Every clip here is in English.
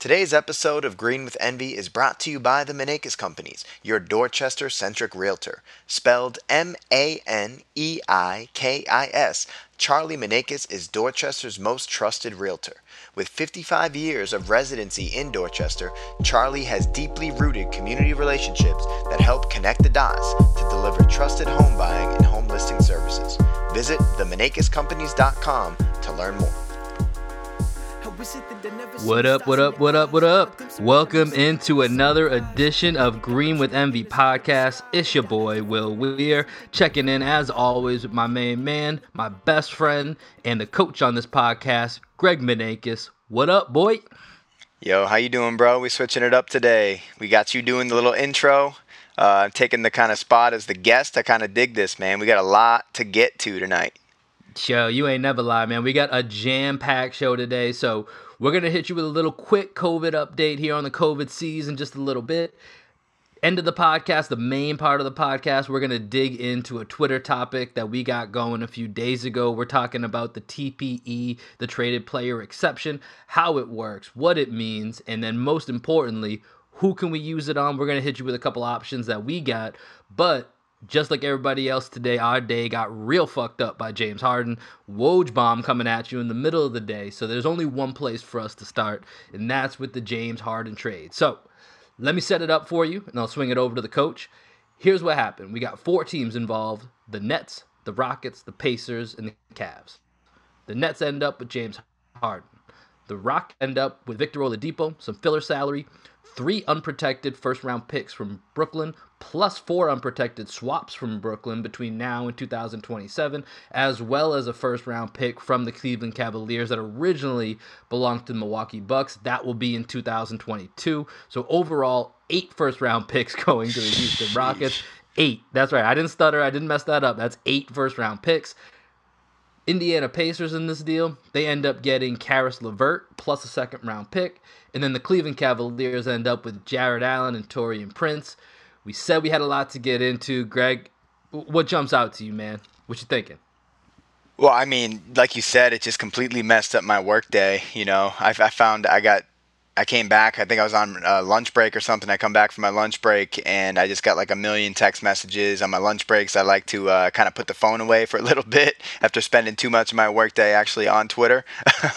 Today's episode of Green with Envy is brought to you by the Maneikis Companies, your Dorchester centric realtor. Spelled M A N E I K I S, Charlie Maneikis is Dorchester's most trusted realtor. With 55 years of residency in Dorchester, Charlie has deeply rooted community relationships that help connect the dots to deliver trusted home buying and home listing services. Visit themaneikiscompanies.com to learn more. What up, what up, what up, what up? Welcome into another edition of Green with Envy podcast. It's your boy, Will Weir, checking in as always with my main man, my best friend, and the coach on this podcast, Greg Maneikis. What up, boy? Yo, how you doing, bro? We switching it up today. We got you doing the little intro, uh, taking the kind of spot as the guest. I kind of dig this, man. We got a lot to get to tonight. Show, you ain't never lie, man. We got a jam-packed show today, so we're going to hit you with a little quick COVID update here on the COVID season, just a little bit. End of the podcast, the main part of the podcast, we're going to dig into a Twitter topic that we got going a few days ago. We're talking about the TPE, the traded player exception, how it works, what it means, and then most importantly, who can we use it on? We're going to hit you with a couple options that we got. But just like everybody else today, our day got real fucked up by James Harden. Woj bomb coming at you in the middle of the day. So there's only one place for us to start, and that's with the James Harden trade. So let me set it up for you, and I'll swing it over to the coach. Here's what happened we got four teams involved the Nets, the Rockets, the Pacers, and the Cavs. The Nets end up with James Harden. The Rock end up with Victor Oladipo, some filler salary, three unprotected first round picks from Brooklyn, plus four unprotected swaps from Brooklyn between now and 2027, as well as a first round pick from the Cleveland Cavaliers that originally belonged to the Milwaukee Bucks. That will be in 2022. So overall, eight first round picks going to the Houston Rockets. Eight. That's right. I didn't stutter. I didn't mess that up. That's eight first round picks. Indiana Pacers in this deal, they end up getting Caris LeVert plus a second round pick. And then the Cleveland Cavaliers end up with Jarrett Allen and Taurean Prince. We said we had a lot to get into. Greg, what jumps out to you, man? What you thinking? Well, I mean, like you said, it just completely messed up my workday. You know, I, I found I got I came back. I think I was on a lunch break or something. I come back from my lunch break and I just got like a million text messages on my lunch breaks. I like to uh, kind of put the phone away for a little bit after spending too much of my workday actually on Twitter.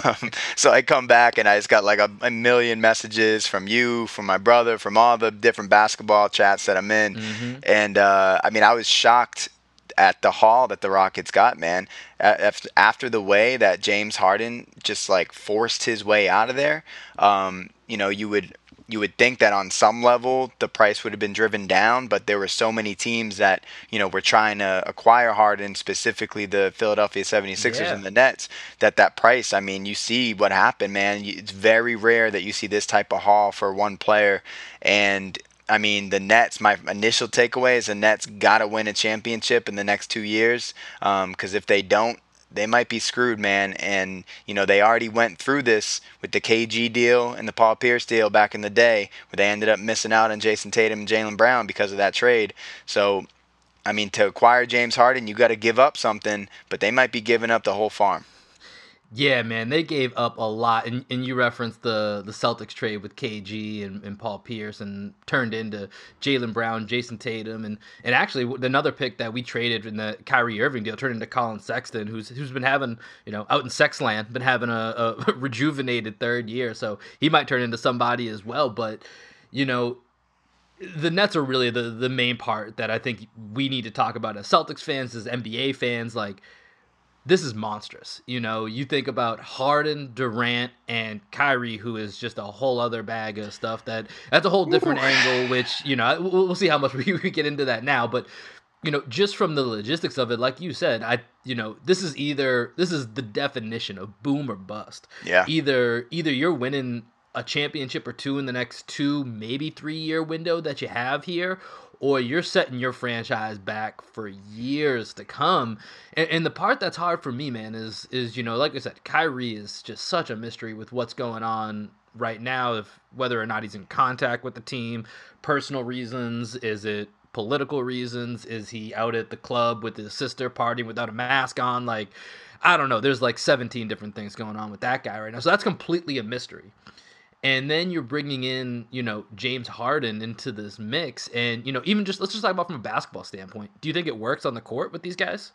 so I come back and I just got like a, a, million messages from you, from my brother, from all the different basketball chats that I'm in. Mm-hmm. And uh, I mean, I was shocked at the haul that the Rockets got, man. After the way that James Harden just like forced his way out of there, um, you know, you would you would think that on some level the price would have been driven down, but there were so many teams that, you know, were trying to acquire Harden, specifically the Philadelphia 76ers yeah. and the Nets, that that price, I mean, you see what happened, man. It's very rare that you see this type of haul for one player. And I mean, the Nets. My initial takeaway is the Nets got to win a championship in the next two years. Because um, if they don't, they might be screwed, man. And you know they already went through this with the KG deal and the Paul Pierce deal back in the day, where they ended up missing out on Jayson Tatum and Jaylen Brown because of that trade. So, I mean, to acquire James Harden, you got to give up something, but they might be giving up the whole farm. Yeah, man, they gave up a lot, and, and you referenced the the Celtics trade with KG and, and Paul Pierce, and turned into Jaylen Brown, Jayson Tatum, and and actually another pick that we traded in the Kyrie Irving deal turned into Collin Sexton, who's who's been having you know out in Sexland, been having a, a rejuvenated third year, so he might turn into somebody as well. But you know, the Nets are really the the main part that I think we need to talk about as Celtics fans, as NBA fans, like this is monstrous. You know, you think about Harden, Durant, and Kyrie, who is just a whole other bag of stuff. That that's a whole different Ooh. angle. Which you know, we'll, we'll see how much we, we get into that now. But you know, just from the logistics of it, like you said, I you know, this is either this is the definition of boom or bust. Yeah. Either either you're winning a championship or two in the next two, maybe three year window that you have here, or you're setting your franchise back for years to come. And, and, the part that's hard for me, man, is is you know, like I said, Kyrie is just such a mystery with what's going on right now. If whether or not he's in contact with the team, personal reasons, is it political reasons? Is he out at the club with his sister partying without a mask on? Like, I don't know. There's like 17 different things going on with that guy right now. So that's completely a mystery. And then you're bringing in, you know, James Harden into this mix. And, you know, even just let's just talk about from a basketball standpoint. Do you think it works on the court with these guys?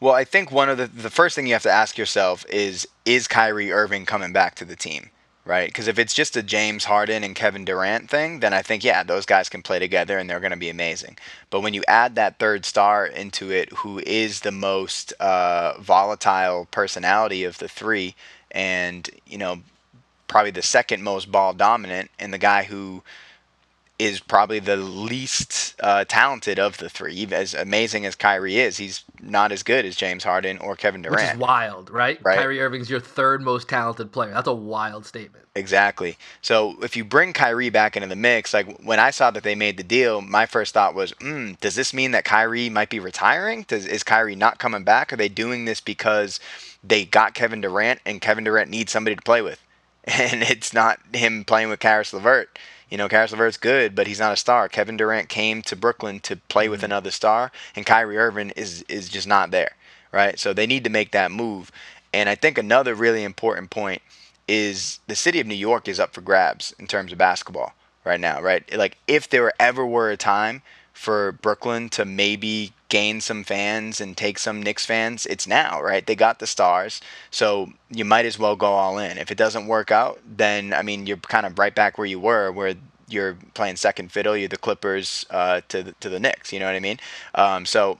Well, I think one of the the first thing you have to ask yourself is is Kyrie Irving coming back to the team, right? Because if it's just a James Harden and Kevin Durant thing, then I think yeah, those guys can play together and they're going to be amazing. But when you add that third star into it, who is the most uh, volatile personality of the three, and you know probably the second most ball dominant, and the guy who is probably the least uh, talented of the three. As amazing as Kyrie is, he's not as good as James Harden or Kevin Durant. Which is wild, right? right? Kyrie Irving's your third most talented player. That's a wild statement. Exactly. So if you bring Kyrie back into the mix, like when I saw that they made the deal, my first thought was, mm, does this mean that Kyrie might be retiring? Does, is Kyrie not coming back? Are they doing this because they got Kevin Durant and Kevin Durant needs somebody to play with? And it's not him playing with Caris LeVert you know, Caris LeVert's good, but he's not a star. Kevin Durant came to Brooklyn to play with mm-hmm. another star, and Kyrie Irving is is just not there, right? So they need to make that move. And I think another really important point is the city of New York is up for grabs in terms of basketball right now, right? Like if there ever were a time for Brooklyn to maybe gain some fans and take some Knicks fans, it's now, right? They got the stars, so you might as well go all in. If it doesn't work out, then I mean you're kind of right back where you were, where you're playing second fiddle. You're the Clippers uh, to the, to the Knicks. You know what I mean? Um, so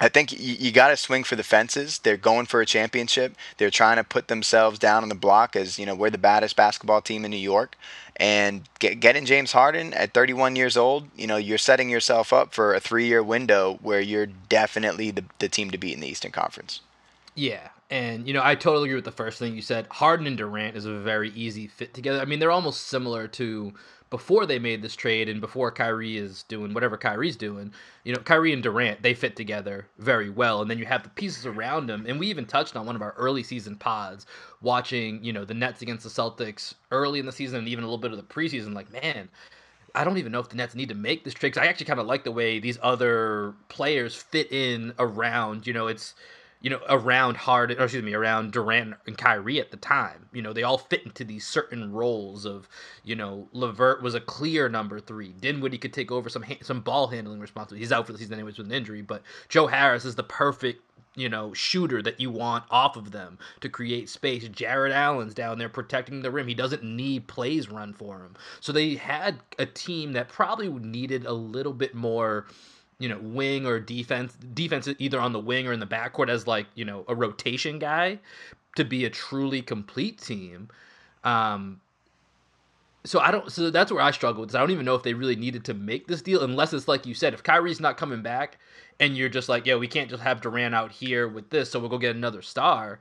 I think you, you got to swing for the fences. They're going for a championship. They're trying to put themselves down on the block as you know we're the baddest basketball team in New York. And get, getting James Harden at 31 years old, you know, you're setting yourself up for a three-year window where you're definitely the, the team to beat in the Eastern Conference. Yeah, and you know, I totally agree with the first thing you said. Harden and Durant is a very easy fit together. I mean, they're almost similar to before they made this trade and before Kyrie is doing whatever Kyrie's doing, you know, Kyrie and Durant, they fit together very well. And then you have the pieces around them. And we even touched on one of our early season pods watching, you know, the Nets against the Celtics early in the season and even a little bit of the preseason. Like, man, I don't even know if the Nets need to make this trade. I actually kind of like the way these other players fit in around, you know, it's you know, around Harden, or excuse me, around Durant and Kyrie at the time. You know, they all fit into these certain roles of, you know, LeVert was a clear number three. Dinwiddie could take over some some ball handling responsibility. He's out for the season anyways with an injury, but Joe Harris is the perfect you know, shooter that you want off of them to create space. Jarrett Allen's down there protecting the rim. He doesn't need plays run for him. So they had a team that probably needed a little bit more you know, wing or defense, defense either on the wing or in the backcourt as like, you know, a rotation guy to be a truly complete team. Um, so I don't. So that's where I struggle with. This. I don't even know if they really needed to make this deal, unless it's like you said, if Kyrie's not coming back, and you're just like, yeah, we can't just have Durant out here with this, so we'll go get another star.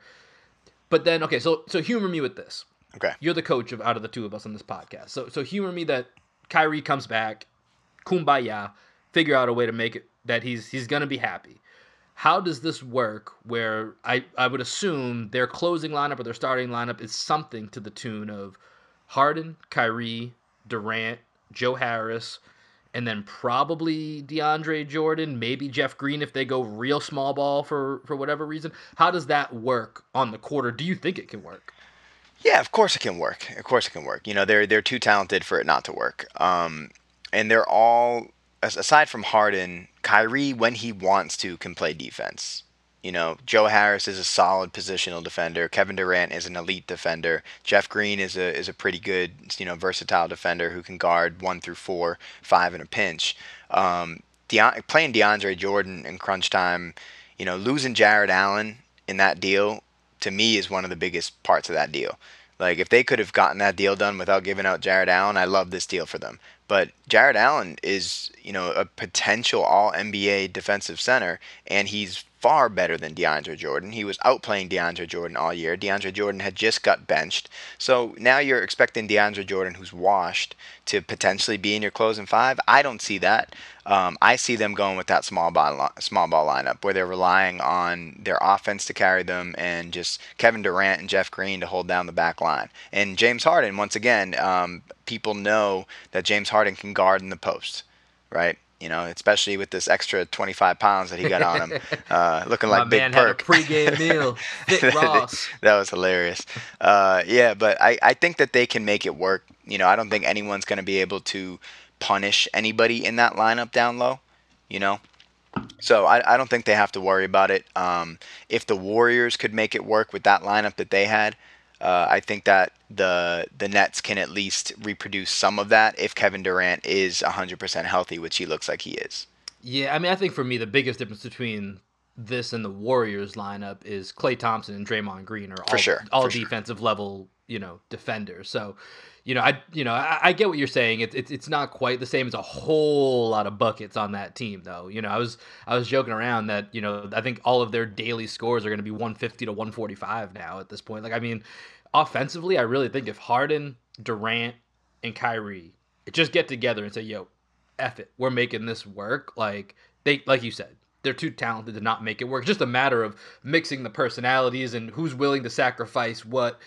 But then, okay, so so humor me with this. Okay, you're the coach of out of the two of us on this podcast. So so humor me that Kyrie comes back, kumbaya figure out a way to make it that he's he's gonna be happy. How does this work? Where I I would assume their closing lineup or their starting lineup is something to the tune of Harden, Kyrie, Durant, Joe Harris, and then probably DeAndre Jordan, maybe Jeff Green if they go real small ball for for whatever reason. How does that work on the quarter? Do you think it can work? Yeah, of course it can work. Of course it can work. You know, they're they're too talented for it not to work. Um, and they're all aside from Harden, Kyrie, when he wants to, can play defense. You know, Joe Harris is a solid positional defender. Kevin Durant is an elite defender. Jeff Green is a is a pretty good, you know, versatile defender who can guard one through four, five in a pinch. Um, De- playing DeAndre Jordan in crunch time, you know, losing Jarrett Allen in that deal to me is one of the biggest parts of that deal. Like if they could have gotten that deal done without giving out Jarrett Allen, I love this deal for them. But Jarrett Allen is, you know, a potential all NBA defensive center, and he's far better than DeAndre Jordan. He was outplaying DeAndre Jordan all year. DeAndre Jordan had just got benched. So now you're expecting DeAndre Jordan, who's washed, to potentially be in your closing five. I don't see that. Um, I see them going with that small ball small ball lineup where they're relying on their offense to carry them and just Kevin Durant and Jeff Green to hold down the back line. And James Harden, once again, um, people know that James Harden can guard in the post, right? You know, especially with this extra 25 pounds that he got on him, uh, looking like My Big man Perk. had a pregame meal. Fit Ross. that was hilarious. Uh, yeah, but I, I think that they can make it work. You know, I don't think anyone's going to be able to punish anybody in that lineup down low. You know, so I, I don't think they have to worry about it. Um, if the Warriors could make it work with that lineup that they had, uh, I think that the the Nets can at least reproduce some of that if Kevin Durant is 100% healthy, which he looks like he is. Yeah, I mean, I think for me the biggest difference between this and the Warriors lineup is Klay Thompson and Draymond Green are all, sure, all for sure. defensive level, you know, defenders. So, you know, I you know I, I get what you're saying. It's it's it's not quite the same as a whole lot of buckets on that team, though. You know, I was I was joking around that you know I think all of their daily scores are going to be 150 to 145 now at this point. Like, I mean, offensively, I really think if Harden, Durant, and Kyrie just get together and say, "Yo, F it, we're making this work," like they like you said. They're too talented to not make it work. It's just a matter of mixing the personalities and who's willing to sacrifice what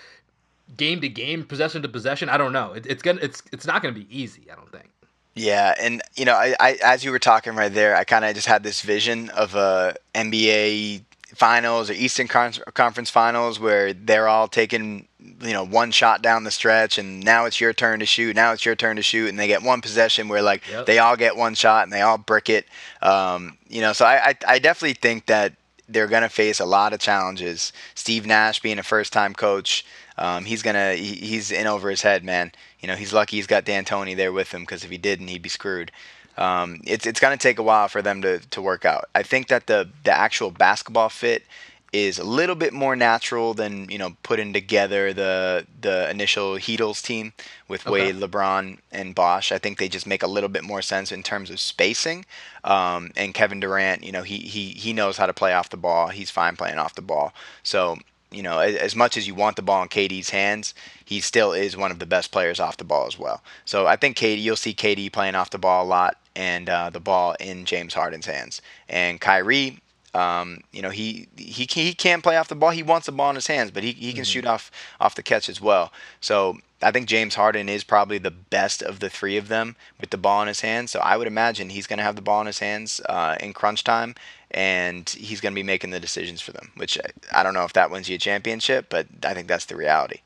game to game, possession to possession. I don't know. It, it's gonna it's it's not gonna be easy. I don't think. Yeah, and you know, I, I as you were talking right there, I kind of just had this vision of a NBA finals or Eastern Con- Conference finals where they're all taking you know one shot down the stretch, and now it's your turn to shoot. Now it's your turn to shoot, and they get one possession where like Yep. they all get one shot and they all brick it. Um, you know, so I, I I definitely think that they're gonna face a lot of challenges. Steve Nash being a first time coach. Um, he's gonna he, he's in over his head, man. You know he's lucky he's got D'Antoni there with him because if he didn't, he'd be screwed. Um, it's it's gonna take a while for them to, to work out. I think that the the actual basketball fit is a little bit more natural than you know putting together the the initial Heatles team with Okay. Wade, LeBron, and Bosh. I think they just make a little bit more sense in terms of spacing. Um, and Kevin Durant, you know, he he he knows how to play off the ball. He's fine playing off the ball. So you know, as, as much as you want the ball in KD's hands, he still is one of the best players off the ball as well. So I think KD, you'll see KD playing off the ball a lot, and uh, the ball in James Harden's hands. And Kyrie, um, you know, he he can, he can play off the ball. He wants the ball in his hands, but he, he can shoot off off the catch as well. So I think James Harden is probably the best of the three of them with the ball in his hands. So I would imagine he's going to have the ball in his hands uh, in crunch time, and he's going to be making the decisions for them. Which I, I don't know if that wins you a championship, but I think that's the reality.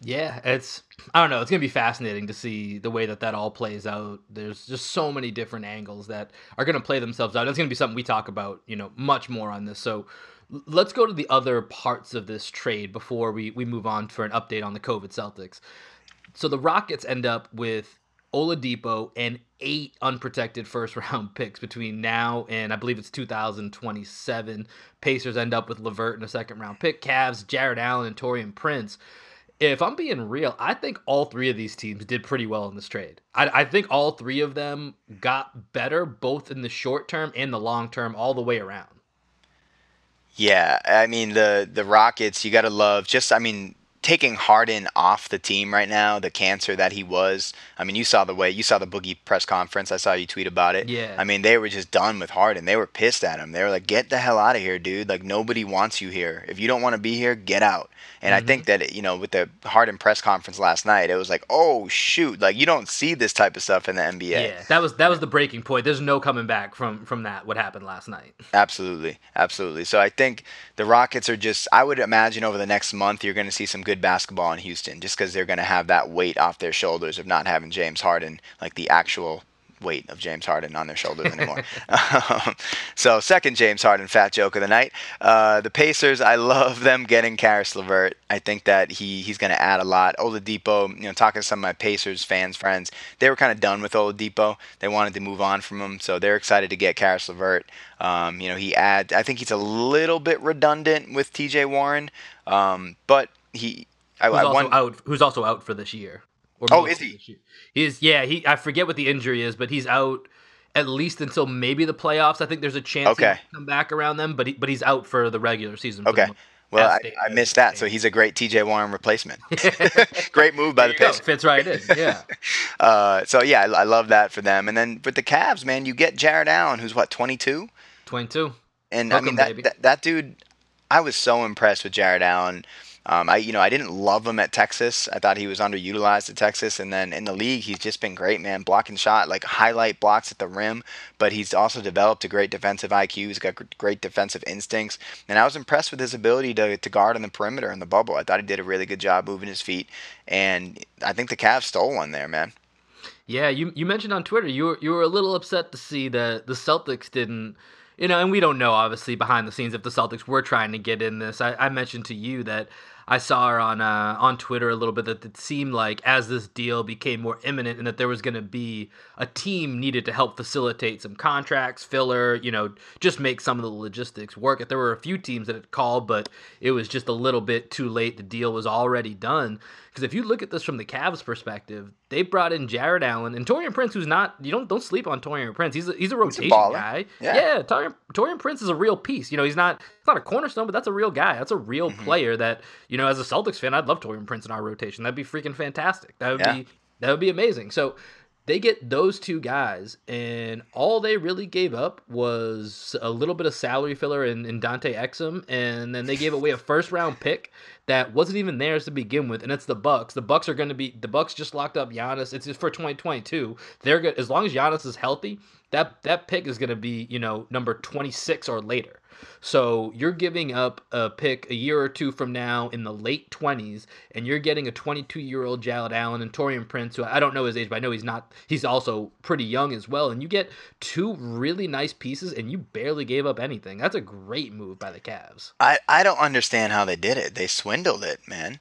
Yeah, it's I don't know. It's gonna be fascinating to see the way that that all plays out. There's just so many different angles that are gonna play themselves out. It's gonna be something we talk about, you know, much more on this. So let's go to the other parts of this trade before we we move on for an update on the COVID Celtics. So the Rockets end up with Oladipo and eight unprotected first round picks between now and I believe it's 2027. Pacers end up with LeVert and a second round pick. Cavs, Jarrett Allen, and Taurean Prince. If I'm being real, I think all three of these teams did pretty well in this trade. I, I think all three of them mm-hmm. got better both in the short term and the long term, all the way around. Yeah, I mean the the Rockets, you got to love just I mean taking Harden off the team right now, the cancer that he was. I mean, you saw the way you saw the Boogie press conference. I saw you tweet about it. Yeah. I mean, they were just done with Harden. They were pissed at him. They were like, "Get the hell out of here, dude! Like nobody wants you here. If you don't want to be here, get out." And I think mm-hmm. that you know, with the Harden press conference last night, it was like, "Oh shoot! Like you don't see this type of stuff in the NBA." Yeah, that was that was the breaking point. There's no coming back from from that. What happened last night? Absolutely, absolutely. So I think the Rockets are just. I would imagine over the next month you're going to see some good basketball in Houston, just because they're going to have that weight off their shoulders of not having James Harden, like the actual weight of James Harden on their shoulders anymore. um, so second James Harden fat joke of the night. Uh, the Pacers. I love them getting Caris LeVert. I think that he he's going to add a lot. Oladipo. You know, talking to some of my Pacers fans friends, they were kind of done with Oladipo. They wanted to move on from him, so they're excited to get Caris LeVert. Um, you know, he adds. I think he's a little bit redundant with T.J. Warren, um, but he. I, Who's I also out? Who's also out for this year? Oh, is he? He's yeah. He I forget what the injury is, but he's out at least until maybe the playoffs. I think there's a chance he Okay. might come back around them, but he, but he's out for the regular season. Okay. Well, I. I missed that. So he's a great T.J. Warren replacement. great move by the. Pacers. Fits right in. Yeah. Uh, so yeah, I, I love that for them. And then with the Cavs, man, you get Jarrett Allen, who's what 22, 22. and Hook I mean that, that that dude. I was so impressed with Jarrett Allen. Um, I you know I didn't love him at Texas. I thought he was underutilized at Texas, and then in the league he's just been great, man. Blocking shot like highlight blocks at the rim, but he's also developed a great defensive IQ. He's got great defensive instincts, and I was impressed with his ability to to guard on the perimeter in the bubble. I thought he did a really good job moving his feet, and I think the Cavs stole one there, man. Yeah, you you mentioned on Twitter you were you were a little upset to see that the Celtics didn't you know, and we don't know obviously behind the scenes if the Celtics were trying to get in this. I, I mentioned to you that I saw her on uh, on Twitter a little bit that it seemed like as this deal became more imminent and that there was going to be a team needed to help facilitate some contracts, filler, you know, just make some of the logistics work. If there were a few teams that had called, but it was just a little bit too late. The deal was already done. Because if you look at this from the Cavs' perspective, they brought in Jarrett Allen and Taurean Prince, who's not you don't don't sleep on Taurean Prince. He's a, he's a rotation he's a guy. Yeah, yeah Torian, Taurean Prince is a real piece. You know, he's not he's not a cornerstone, but that's a real guy. That's a real mm-hmm. player that you know. As a Celtics fan, I'd love Taurean Prince in our rotation. That'd be freaking fantastic. That would yeah. be that would be amazing. So they get those two guys, and all they really gave up was a little bit of salary filler in, in Dante Exum, and then they gave away a first round pick that wasn't even theirs to begin with, and it's the Bucks. The Bucks are going to be the Bucks just locked up Giannis. It's for 2022. They're good as long as Giannis is healthy. That that pick is going to be you know number 26 or later. So you're giving up a pick a year or two from now in the late 20s, and you're getting a 22 year old Jarrett Allen and Taurean Prince, who I don't know his age, but I know he's not, he's also pretty young as well. And you get two really nice pieces, and you barely gave up anything. That's a great move by the Cavs. I, I don't understand how they did it. They swindled it, man.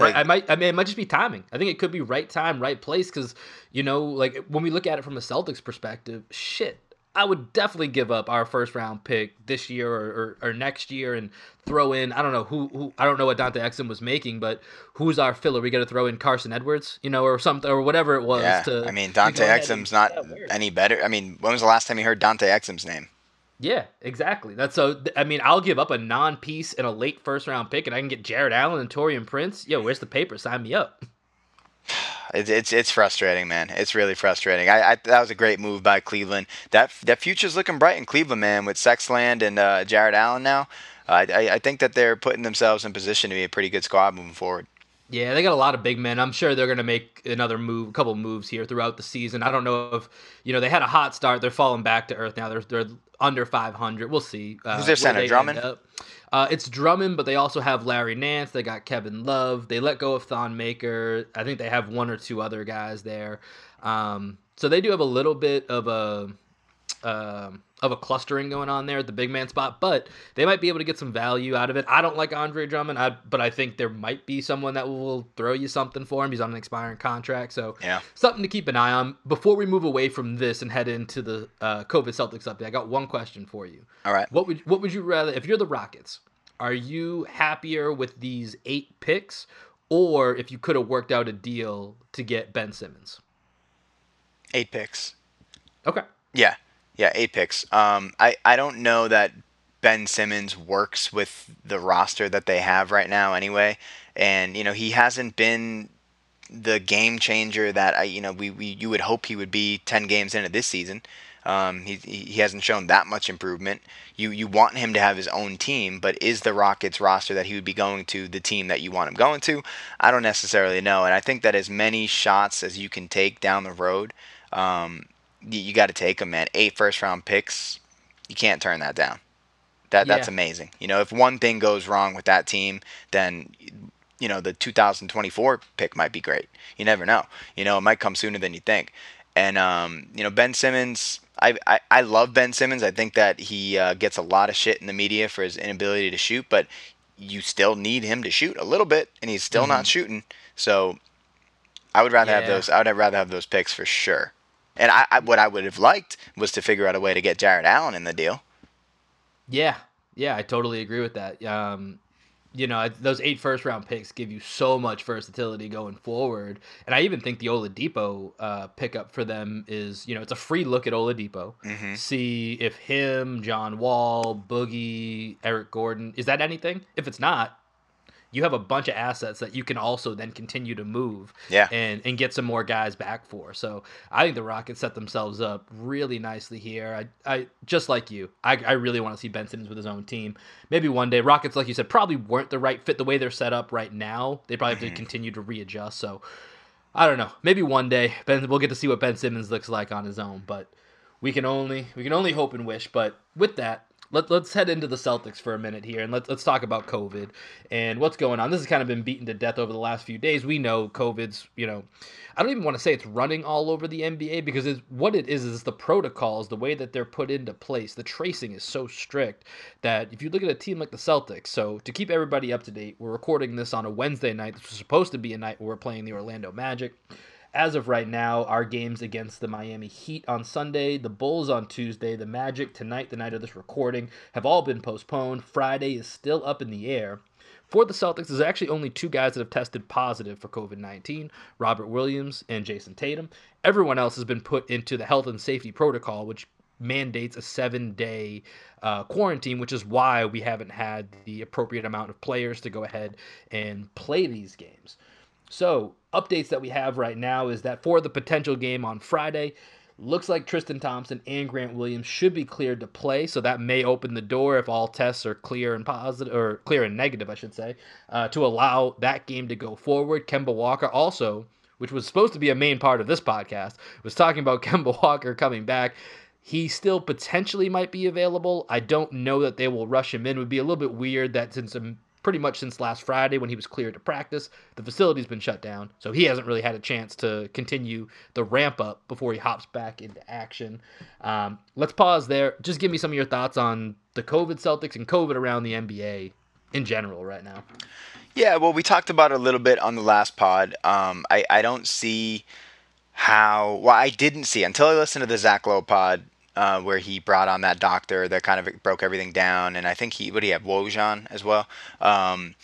Like, right. I might. I mean, it might just be timing. I think it could be right time, right place. Because you know, like when we look at it from a Celtics perspective, shit, I would definitely give up our first round pick this year or, or, or, next year and throw in I don't know who, who I don't know what Dante Exum was making, but who's our filler? We got to throw in Carson Edwards, you know, or something or whatever it was. Yeah, to, I mean Dante Exum's not any better. I mean, when was the last time you heard Dante Exum's name? Yeah, exactly. That's so. I mean, I'll give up a non-piece and a late first round pick, and I can get Jarrett Allen and Taurean Prince. Yo, where's the paper? Sign me up. It's, it's it's frustrating, man. It's really frustrating. I, I that was a great move by Cleveland. That that future's looking bright in Cleveland, man. With Sexland and uh, Jarrett Allen now, uh, I I think that they're putting themselves in position to be a pretty good squad moving forward. Yeah, they got a lot of big men. I'm sure they're going to make another move, a couple moves here throughout the season. I don't know if you know they had a hot start. They're falling back to earth now. They're they're under 500. We'll see. Uh, Who's their center? Drummond. Uh, it's Drummond, but they also have Larry Nance. They got Kevin Love. They let go of Thon Maker. I think they have one or two other guys there. Um, so they do have a little bit of a um, of a clustering going on there at the big man spot, but they might be able to get some value out of it. I don't like Andre Drummond, I, but I think there might be someone that will throw you something for him. He's on an expiring contract, so yeah, something to keep an eye on. Before we move away from this and head into the uh, COVID Celtics update, I got one question for you. All right, what would what would you rather if you're the Rockets? Are you happier with these eight picks, or if you could have worked out a deal to get Ben Simmons? Eight picks. Okay. Yeah. Yeah, picks. Um, I, I don't know that Ben Simmons works with the roster that they have right now anyway. And, you know, he hasn't been the game changer that I, you know, we, we you would hope he would be 10 games into this season. Um, he, he hasn't shown that much improvement. You you want him to have his own team, but is the Rockets roster that he would be going to the team that you want him going to? I don't necessarily know, and I think that as many shots as you can take down the road, um, you, you got to take them, man. Eight first round picks, you can't turn that down. That that's yeah. amazing. You know, if one thing goes wrong with that team, then you know the 2024 pick might be great. You never know. You know, it might come sooner than you think. And um, you know, Ben Simmons. I, I, I love Ben Simmons. I think that he uh, gets a lot of shit in the media for his inability to shoot, but you still need him to shoot a little bit, and he's still mm-hmm. not shooting. So I would rather yeah. have those. I would rather have those picks for sure. And I, I, what I would have liked was to figure out a way to get Jarrett Allen in the deal. Yeah, yeah, I totally agree with that. Um, you know, those eight first round picks give you so much versatility going forward. And I even think the Oladipo uh, pickup for them is, you know, it's a free look at Oladipo. Mm-hmm. See if him, John Wall, Boogie, Eric Gordon, is that anything? If it's not, you have a bunch of assets that you can also then continue to move Yeah. and and get some more guys back for. So I think the Rockets set themselves up really nicely here. I, I just like you, I, I really want to see Ben Simmons with his own team. Maybe one day Rockets, like you said, probably weren't the right fit the way they're set up right now. They probably have to mm-hmm. continue to readjust. So I don't know. Maybe one day Ben we'll get to see what Ben Simmons looks like on his own, but we can only we can only hope and wish. But with that, let, let's head into the Celtics for a minute here and let's, let's talk about COVID and what's going on. This has kind of been beaten to death over the last few days. We know COVID's, you know, I don't even want to say it's running all over the NBA because it's, what it is is the protocols, the way that they're put into place. The tracing is so strict that if you look at a team like the Celtics, so to keep everybody up to date, we're recording this on a Wednesday night. This was supposed to be a night where we're playing the Orlando Magic as of right now, our games against the Miami Heat on Sunday, the Bulls on Tuesday, the Magic tonight, the night of this recording, have all been postponed. Friday is still up in the air. For the Celtics, there's actually only two guys that have tested positive for COVID 19 Robert Williams and Jayson Tatum. Everyone else has been put into the health and safety protocol, which mandates a seven day uh, quarantine, which is why we haven't had the appropriate amount of players to go ahead and play these games. So, updates that we have right now is that for the potential game on Friday, looks like Tristan Thompson and Grant Williams should be cleared to play. So that may open the door if all tests are clear and positive, or clear and negative, I should say, uh, to allow that game to go forward. Kemba Walker also, which was supposed to be a main part of this podcast, was talking about Kemba Walker coming back. He still potentially might be available. I don't know that they will rush him in. It would be a little bit weird that since um, pretty much since last Friday when he was cleared to practice. The facility's been shut down, so he hasn't really had a chance to continue the ramp up before he hops back into action. Um, let's pause there. Just give me some of your thoughts on the COVID Celtics and COVID around the NBA in general right now. Yeah, well, we talked about it a little bit on the last pod. Um, I, I don't see how. Well, I didn't see until I listened to the Zach Lowe pod uh, where he brought on that doctor that kind of broke everything down, and I think he what do you have Woj as well. Um,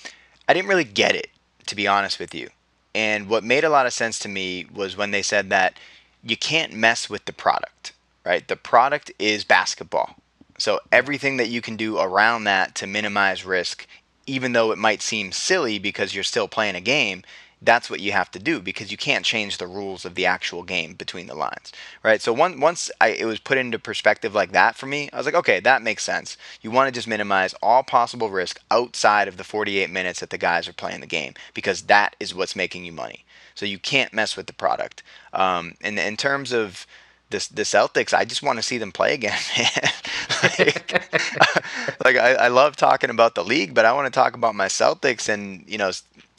I didn't really get it to be honest with you, and what made a lot of sense to me was when they said that you can't mess with the product, right? The product is basketball, so everything that you can do around that to minimize risk, even though it might seem silly because you're still playing a game, that's what you have to do because you can't change the rules of the actual game between the lines, right? So one, once I, it was put into perspective like that for me, I was like, okay, that makes sense. You want to just minimize all possible risk outside of the 48 minutes that the guys are playing the game because that is what's making you money. So you can't mess with the product. Um, and in terms of the, the Celtics, I just want to see them play again, man. like, like I, I love talking about the league, but I want to talk about my Celtics and you know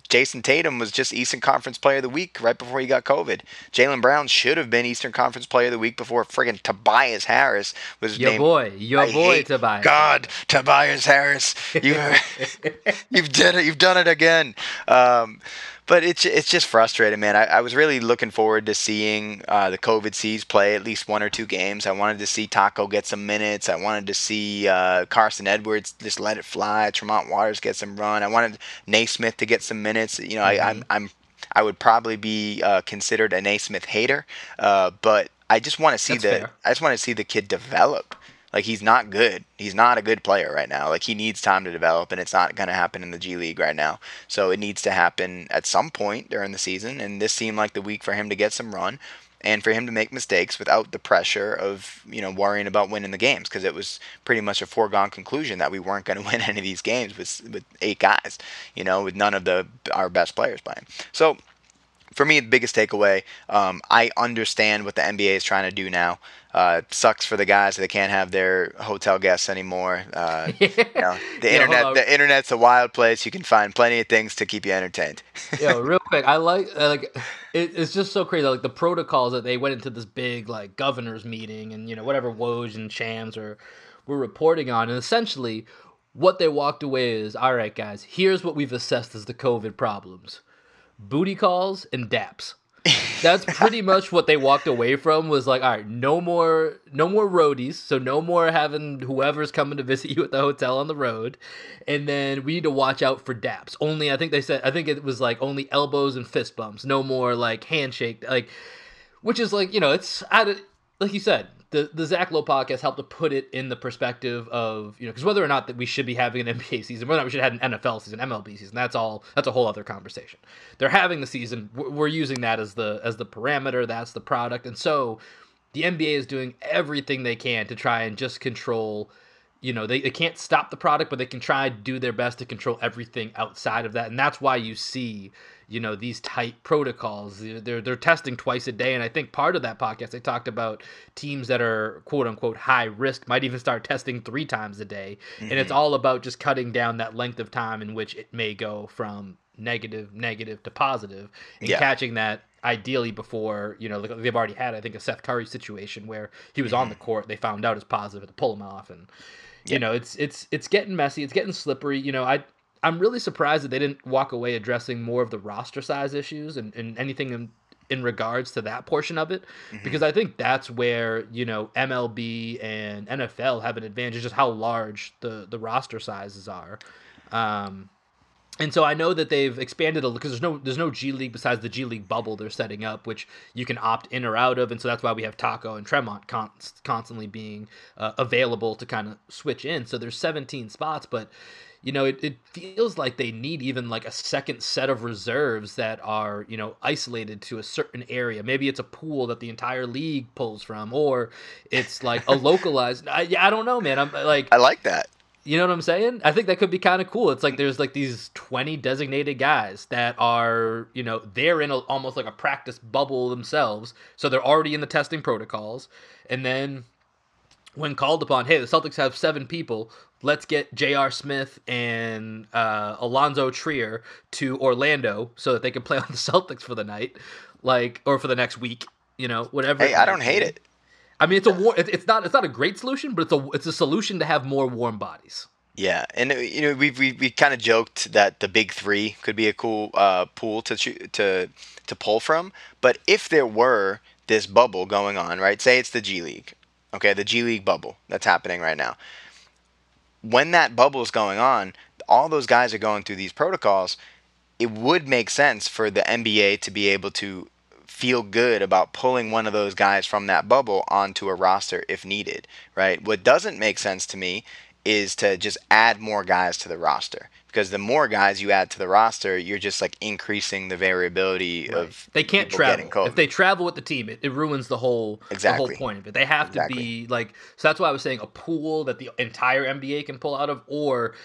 Jayson Tatum was just Eastern Conference Player of the Week right before he got COVID. Jaylen Brown should have been Eastern Conference Player of the Week before friggin' Tobias Harris was your named. boy, your I boy Tobias. God, Tobias Harris, you you've done it. You've done it again. Um, but it's it's just frustrating, man. I, I was really looking forward to seeing uh, the COVID Seas play at least one or two games. I wanted to see Taco get some minutes. I wanted to see uh, Carson Edwards just let it fly. Tremont Waters get some run. I wanted Nesmith to get some minutes. You know, I, I'm I'm I would probably be uh, considered a Nesmith hater, uh, but I just want to see That's the fair. I just want to see the kid develop. Like he's not good. He's not a good player right now. Like he needs time to develop, and it's not going to happen in the G League right now. So it needs to happen at some point during the season. And this seemed like the week for him to get some run, and for him to make mistakes without the pressure of you know worrying about winning the games because it was pretty much a foregone conclusion that we weren't going to win any of these games with with eight guys. You know, with none of the our best players playing. So for me, the biggest takeaway, um, I understand what the NBA is trying to do now. Uh, sucks for the guys that they can't have their hotel guests anymore. Uh, you know, the Yeah, internet, the internet's a wild place. You can find plenty of things to keep you entertained. Yo, real quick, I like like it, it's just so crazy. Like the protocols that they went into this big like governors meeting, and you know whatever Woj and Shams are were reporting on, and essentially what they walked away is, all right, guys, here's what we've assessed as the COVID problems: booty calls and daps. That's pretty much what they walked away from. Was like, all right, no more, no more roadies. So no more having whoever's coming to visit you at the hotel on the road, and then we need to watch out for daps. Only, I think they said, I think it was like only elbows and fist bumps. No more like handshake, like, which is like you know, it's like you said, the the Zach Lowe podcast helped to put it in the perspective of you know because whether or not that we should be having an NBA season, whether or not we should have an NFL season, MLB season, that's all that's a whole other conversation. They're having the season. We're using that as the as the parameter. That's the product, and so the NBA is doing everything they can to try and just control you know they, they can't stop the product but they can try to do their best to control everything outside of that and that's why you see you know these tight protocols they're they're testing twice a day and i think part of that podcast they talked about teams that are quote unquote high risk might even start testing three times a day mm-hmm. and it's mm-hmm. all about just cutting down that length of time in which it may go from negative negative to positive and yeah. catching that ideally before you know they've already had i think a seth curry situation where he was mm-hmm. on the court they found out as positive to pull him off and you know it's it's it's getting messy it's getting slippery you know i i'm really surprised that they didn't walk away addressing more of the roster size issues and, and anything in, in regards to that portion of it mm-hmm. because i think that's where you know mlb and nfl have an advantage just how large the the roster sizes are um and so I know that they've expanded a because there's no there's no G League besides the G League bubble they're setting up, which you can opt in or out of, and so that's why we have Taco and Tremont con- constantly being uh, available to kind of switch in. So there's 17 spots, but you know it, it feels like they need even like a second set of reserves that are you know isolated to a certain area. Maybe it's a pool that the entire league pulls from, or it's like a localized. I, I don't know, man. I'm like I like that. You know what I'm saying? I think that could be kind of cool. It's like there's like these 20 designated guys that are, you know, they're in a, almost like a practice bubble themselves. So they're already in the testing protocols. And then when called upon, hey, the Celtics have seven people. Let's get J.R. Smith and uh, Alonzo Trier to Orlando so that they can play on the Celtics for the night, like or for the next week. You know, whatever. Hey, I don't hate it. I mean, it's a war. It's not. It's not a great solution, but it's a. It's a solution to have more warm bodies. Yeah, and uh, you know we we, we kind of joked that the big three could be a cool uh, pool to to to pull from. But if there were this bubble going on, right? Say it's the G League, okay, the G League bubble that's happening right now. When that bubble is going on, all those guys are going through these protocols. It would make sense for the NBA to be able to feel good about pulling one of those guys from that bubble onto a roster if needed, right? What doesn't make sense to me is to just add more guys to the roster because the more guys you add to the roster, you're just like increasing the variability right. of they can't travel. If they travel with the team, it, it ruins the whole exactly. the whole point of it. They have exactly. to be like so. That's why I was saying a pool that the entire NBA can pull out of, or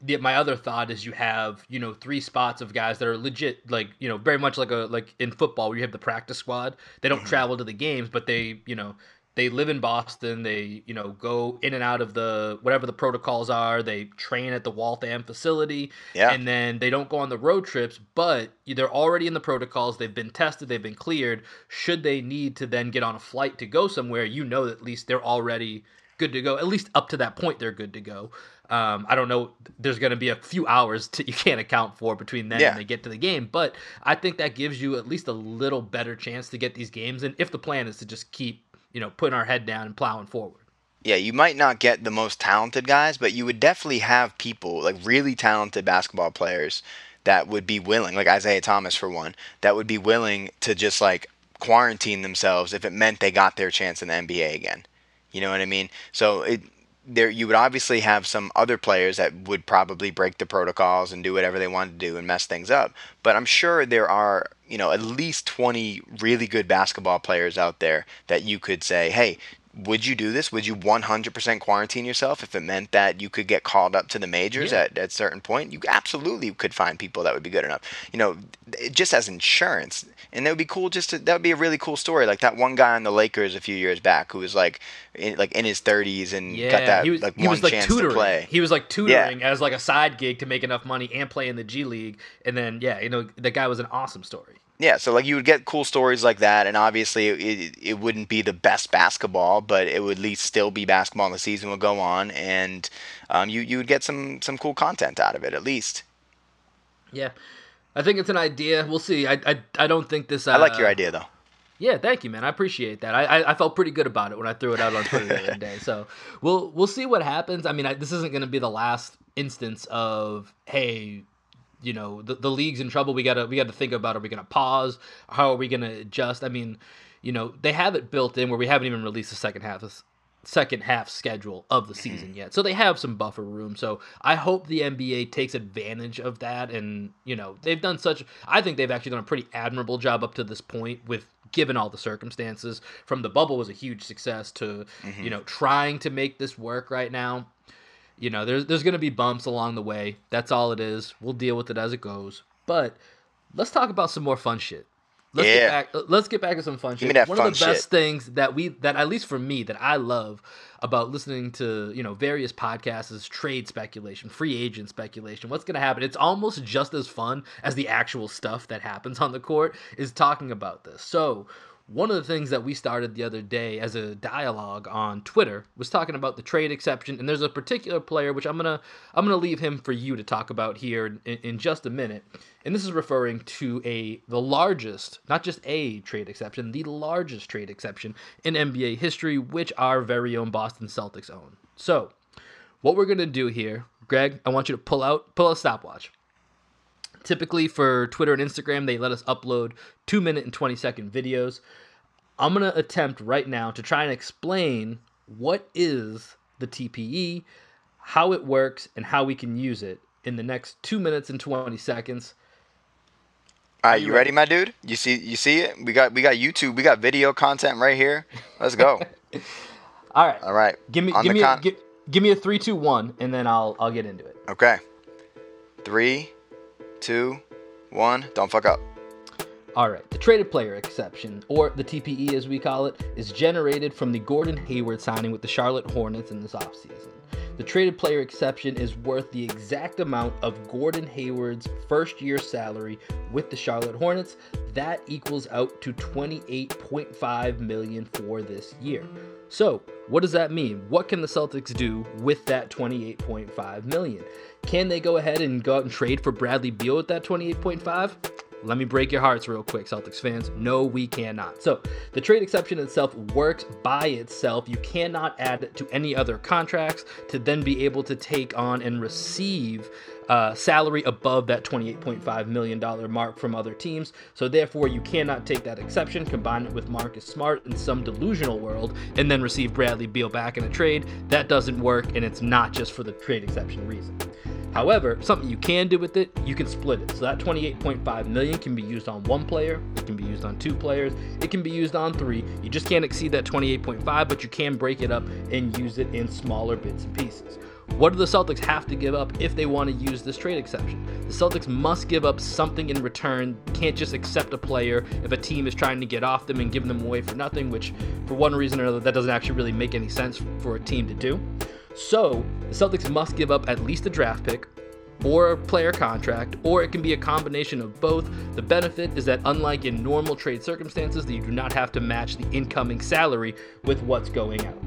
the, my other thought is you have you know three spots of guys that are legit like you know very much like a like in football where you have the practice squad they don't mm-hmm. travel to the games but they you know they live in Boston they you know go in and out of the whatever the protocols are they train at the Waltham facility yeah. and then they don't go on the road trips but they're already in the protocols they've been tested they've been cleared should they need to then get on a flight to go somewhere you know at least they're already good to go at least up to that point they're good to go um, I don't know. There's going to be a few hours to, you can't account for between then yeah. and they get to the game, but I think that gives you at least a little better chance to get these games. And if the plan is to just keep, you know, putting our head down and plowing forward. Yeah, you might not get the most talented guys, but you would definitely have people like really talented basketball players that would be willing, like Isaiah Thomas for one, that would be willing to just like quarantine themselves if it meant they got their chance in the NBA again. You know what I mean? So it there you would obviously have some other players that would probably break the protocols and do whatever they wanted to do and mess things up. But I'm sure there are, you know, at least 20 really good basketball players out there that you could say, "Hey, would you do this? Would you 100% quarantine yourself if it meant that you could get called up to the majors yeah. at at certain point? You absolutely could find people that would be good enough. You know, just as insurance, and that would be cool. Just to, that would be a really cool story. Like that one guy on the Lakers a few years back who was like, in, like in his 30s and yeah, got that was, like one was, like, chance tutoring. to play. He was like tutoring yeah. as like a side gig to make enough money and play in the G League. And then yeah, you know, that guy was an awesome story. Yeah, so like you would get cool stories like that, and obviously it, it wouldn't be the best basketball, but it would at least still be basketball, and the season would go on, and um, you you would get some some cool content out of it at least. Yeah, I think it's an idea. We'll see. I I, I don't think this. Uh, I like your uh, idea though. Yeah, thank you, man. I appreciate that. I, I, I, felt pretty good about it when I threw it out on Twitter the other day. So we'll we'll see what happens. I mean, I, this isn't going to be the last instance of hey, you know the, the league's in trouble. We gotta we gotta think about are we gonna pause? How are we gonna adjust? I mean, you know they have it built in where we haven't even released the second half of second half schedule of the season yet. So they have some buffer room. So I hope the NBA takes advantage of that and, you know, they've done such I think they've actually done a pretty admirable job up to this point with given all the circumstances. From the bubble was a huge success to, mm-hmm. you know, trying to make this work right now. You know, there's there's going to be bumps along the way. That's all it is. We'll deal with it as it goes. But let's talk about some more fun shit. Let's yeah. get back. Let's get back to some fun Give shit. One of the shit. best things that we that at least for me that I love about listening to you know various podcasts is trade speculation, free agent speculation. What's going to happen? It's almost just as fun as the actual stuff that happens on the court is talking about this. So one of the things that we started the other day as a dialogue on Twitter was talking about the trade exception, and there's a particular player which I'm gonna I'm gonna leave him for you to talk about here in, in just a minute, and this is referring to a the largest, not just a trade exception, the largest trade exception in NBA history, which our very own Boston Celtics own. So, what we're gonna do here, Greg, I want you to pull out pull a stopwatch. Typically for Twitter and Instagram, they let us upload two minute and 20 second videos. I'm going to attempt right now to try and explain what is the TPE, how it works, and how we can use it in the next two minutes and 20 seconds. All right, you, you ready, ready, my dude? You see, you see it? We got, we got YouTube, we got video content right here. Let's go. All right. All right. Give me, give me, con- a, give, give me a three, two, one, and then I'll, I'll get into it. Okay. Three, two, one. Don't fuck up. All right, the traded player exception, or the TPE as we call it, is generated from the Gordon Hayward signing with the Charlotte Hornets in this offseason. The traded player exception is worth the exact amount of Gordon Hayward's first year salary with the Charlotte Hornets. That equals out to 28.5 million for this year. So, what does that mean? What can the Celtics do with that 28.5 million? Can they go ahead and go out and trade for Bradley Beal with that 28.5? Let me break your hearts real quick, Celtics fans. No, we cannot. So, the trade exception itself works by itself. You cannot add it to any other contracts to then be able to take on and receive uh, salary above that $28.5 million mark from other teams. So, therefore, you cannot take that exception, combine it with Marcus Smart in some delusional world, and then receive Bradley Beal back in a trade. That doesn't work, and it's not just for the trade exception reason. However, something you can do with it, you can split it. So that 28.5 million can be used on one player, it can be used on two players, it can be used on three. You just can't exceed that 28.5, but you can break it up and use it in smaller bits and pieces. What do the Celtics have to give up if they want to use this trade exception? The Celtics must give up something in return. Can't just accept a player if a team is trying to get off them and give them away for nothing, which for one reason or another that doesn't actually really make any sense for a team to do. So the Celtics must give up at least a draft pick or a player contract, or it can be a combination of both. The benefit is that, unlike in normal trade circumstances, that you do not have to match the incoming salary with what's going out.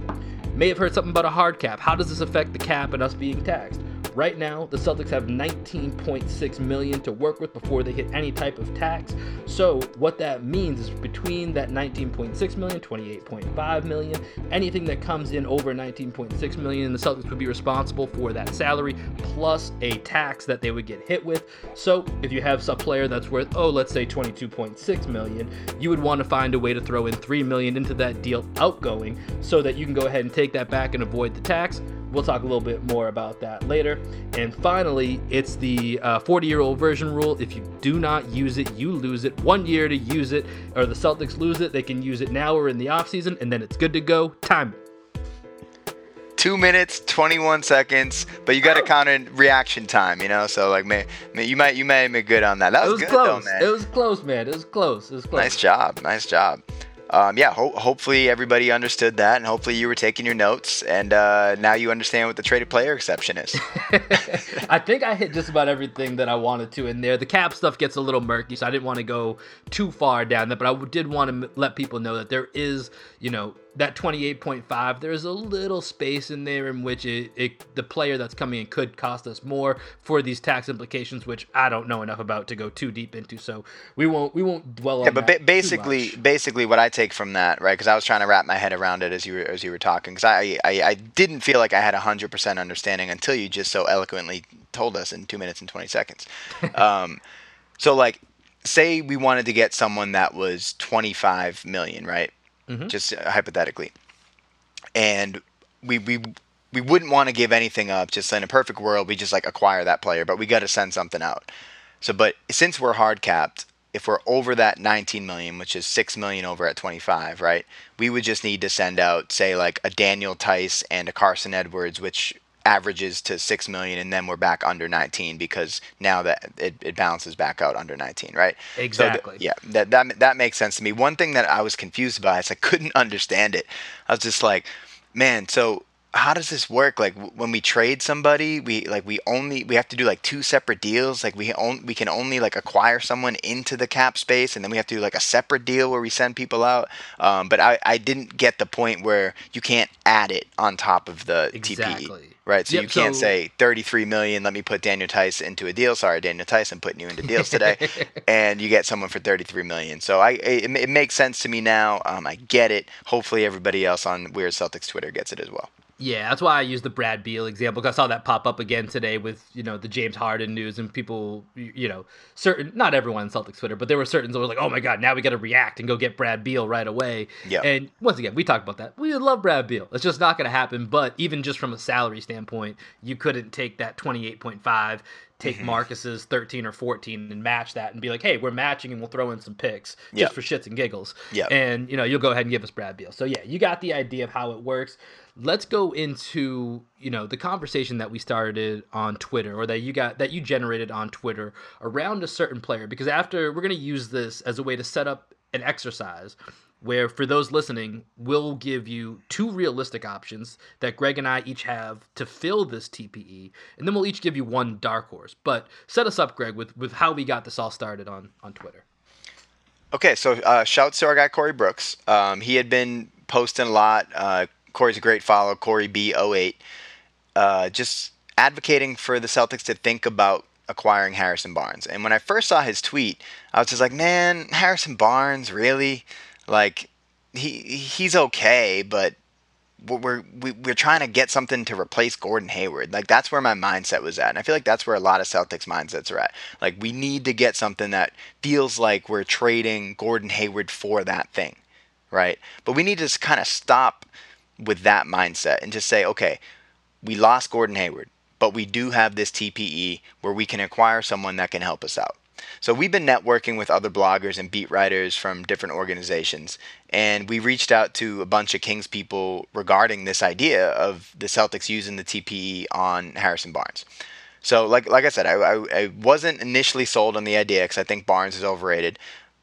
May have heard something about a hard cap. How does this affect the cap and us being taxed? Right now, the Celtics have 19.6 million to work with before they hit any type of tax. So, what that means is between that 19.6 million, 28.5 million, anything that comes in over 19.6 million, the Celtics would be responsible for that salary plus a tax that they would get hit with. So, if you have some player that's worth, oh, let's say 22.6 million, you would want to find a way to throw in 3 million into that deal outgoing so that you can go ahead and take that back and avoid the tax. We'll talk a little bit more about that later. And finally, it's the 40 uh, year old version rule. If you do not use it, you lose it. One year to use it, or the Celtics lose it. They can use it now or in the offseason, and then it's good to go. Time. Two minutes, twenty-one seconds, but you got to count in reaction time, you know. So like, may, you might you may make good on that. That was, was good close. though, man. It was close, man. It was close. It was close. Nice job. Nice job um, yeah, ho- hopefully everybody understood that, and hopefully you were taking your notes, and uh, now you understand what the traded player exception is. I think I hit just about everything that I wanted to in there. The cap stuff gets a little murky, so I didn't want to go too far down that, but I did want to let people know that there is, you know, that 28.5 there's a little space in there in which it, it, the player that's coming in could cost us more for these tax implications which i don't know enough about to go too deep into so we won't we won't dwell yeah, on but ba- basically basically what i take from that, right? Because I was trying to wrap my head around it as you were as you were talking. Because I, I I didn't feel like I had hundred percent understanding until you just so eloquently told us in two minutes and twenty seconds. um, so like, say we wanted to get someone that was twenty five million, right? Mhm. Just uh, hypothetically, and we we we wouldn't want to give anything up. Just in a perfect world, we just like acquire that player, but we got to send something out. So, but since we're hard capped, if we're over that 19 million, which is 6 million over at 25, right? We would just need to send out, say, like a Daniel Theis and a Carson Edwards, which averages to 6 million, and then we're back under 19 because now that it, it balances back out under 19, right? So th- Exactly. yeah, that, that that makes sense to me. One thing that I was confused about is I couldn't understand it. I was just like, man, so how does this work? Like when we trade somebody, we like we only we have to do like two separate deals. Like we on, we can only like acquire someone into the cap space, and then we have to do like a separate deal where we send people out. Um, but I I didn't get the point where you can't add it on top of the TPE. Right, so Yep, you can't so- say 33 million. Let me put Daniel Theis into a deal. Sorry, Daniel Theis, I'm putting you into deals today, and you get someone for 33 million. So I, it, it makes sense to me now. Um, I get it. Hopefully, everybody else on Weird Celtics Twitter gets it as well. Yeah, that's why I used the Brad Beal example because I saw that pop up again today with you know the James Harden news and people, you know, certain not everyone on Celtics Twitter, but there were certain that were like, oh my god, now we got to react and go get Brad Beal right away. Yeah. And once again, we talked about that. We love Brad Beal. It's just not going to happen. But even just from a salary standpoint, you couldn't take that twenty eight point five. Take Mm-hmm. Marcus's 13 or 14 and match that and be like, hey, we're matching and we'll throw in some picks just Yeah. for shits and giggles. Yeah. And, you know, you'll go ahead and give us Brad Beal. So, yeah, you got the idea of how it works. Let's go into, you know, the conversation that we started on Twitter or that you got, that you generated on Twitter around a certain player. Because after, we're going to use this as a way to set up an exercise where for those listening, we'll give you two realistic options that Greg and I each have to fill this TPE, and then we'll each give you one dark horse. But set us up, Greg, with with how we got this all started on on Twitter. Okay, so uh, shouts to our guy Corey Brooks. Um, he had been posting a lot. Uh, Corey's a great follow, Corey B08. Uh, just advocating for the Celtics to think about acquiring Harrison Barnes. And when I first saw his tweet, I was just like, man, Harrison Barnes, really? Like, he he's okay, but we're we, we're trying to get something to replace Gordon Hayward. Like that's where my mindset was at, and I feel like that's where a lot of Celtics mindsets are at. Like we need to get something that feels like we're trading Gordon Hayward for that thing, right? But we need to kind of stop with that mindset and just say, okay, we lost Gordon Hayward, but we do have this TPE where we can acquire someone that can help us out. So we've been networking with other bloggers and beat writers from different organizations, and we reached out to a bunch of Kings people regarding this idea of the Celtics using the TPE on Harrison Barnes. So, like like I said, I, I, I wasn't initially sold on the idea because I think Barnes is overrated.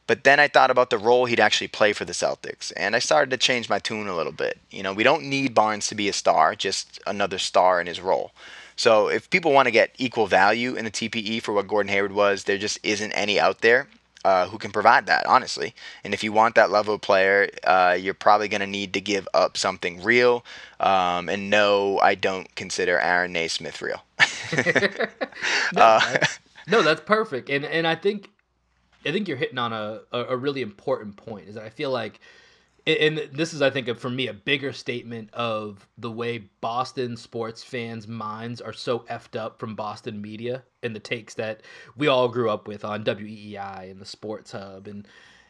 But then I thought about the role he'd actually play for the Celtics, and I started to change my tune a little bit. You know, we don't need Barnes to be a star, just another star in his role. So if people want to get equal value in the TPE for what Gordon Hayward was, there just isn't any out there uh, who can provide that, honestly. And if you want that level of player, uh, you're probably going to need to give up something real. Um, and no, I don't consider Aaron Nesmith real. No, Uh, that's, no, that's perfect, and and I think I think you're hitting on a, a, really important point. Is that I feel like, and this is I think for me a bigger statement of the way Boston sports fans' minds are so effed up from Boston media and the takes that we all grew up with on WEEI and the Sports Hub, and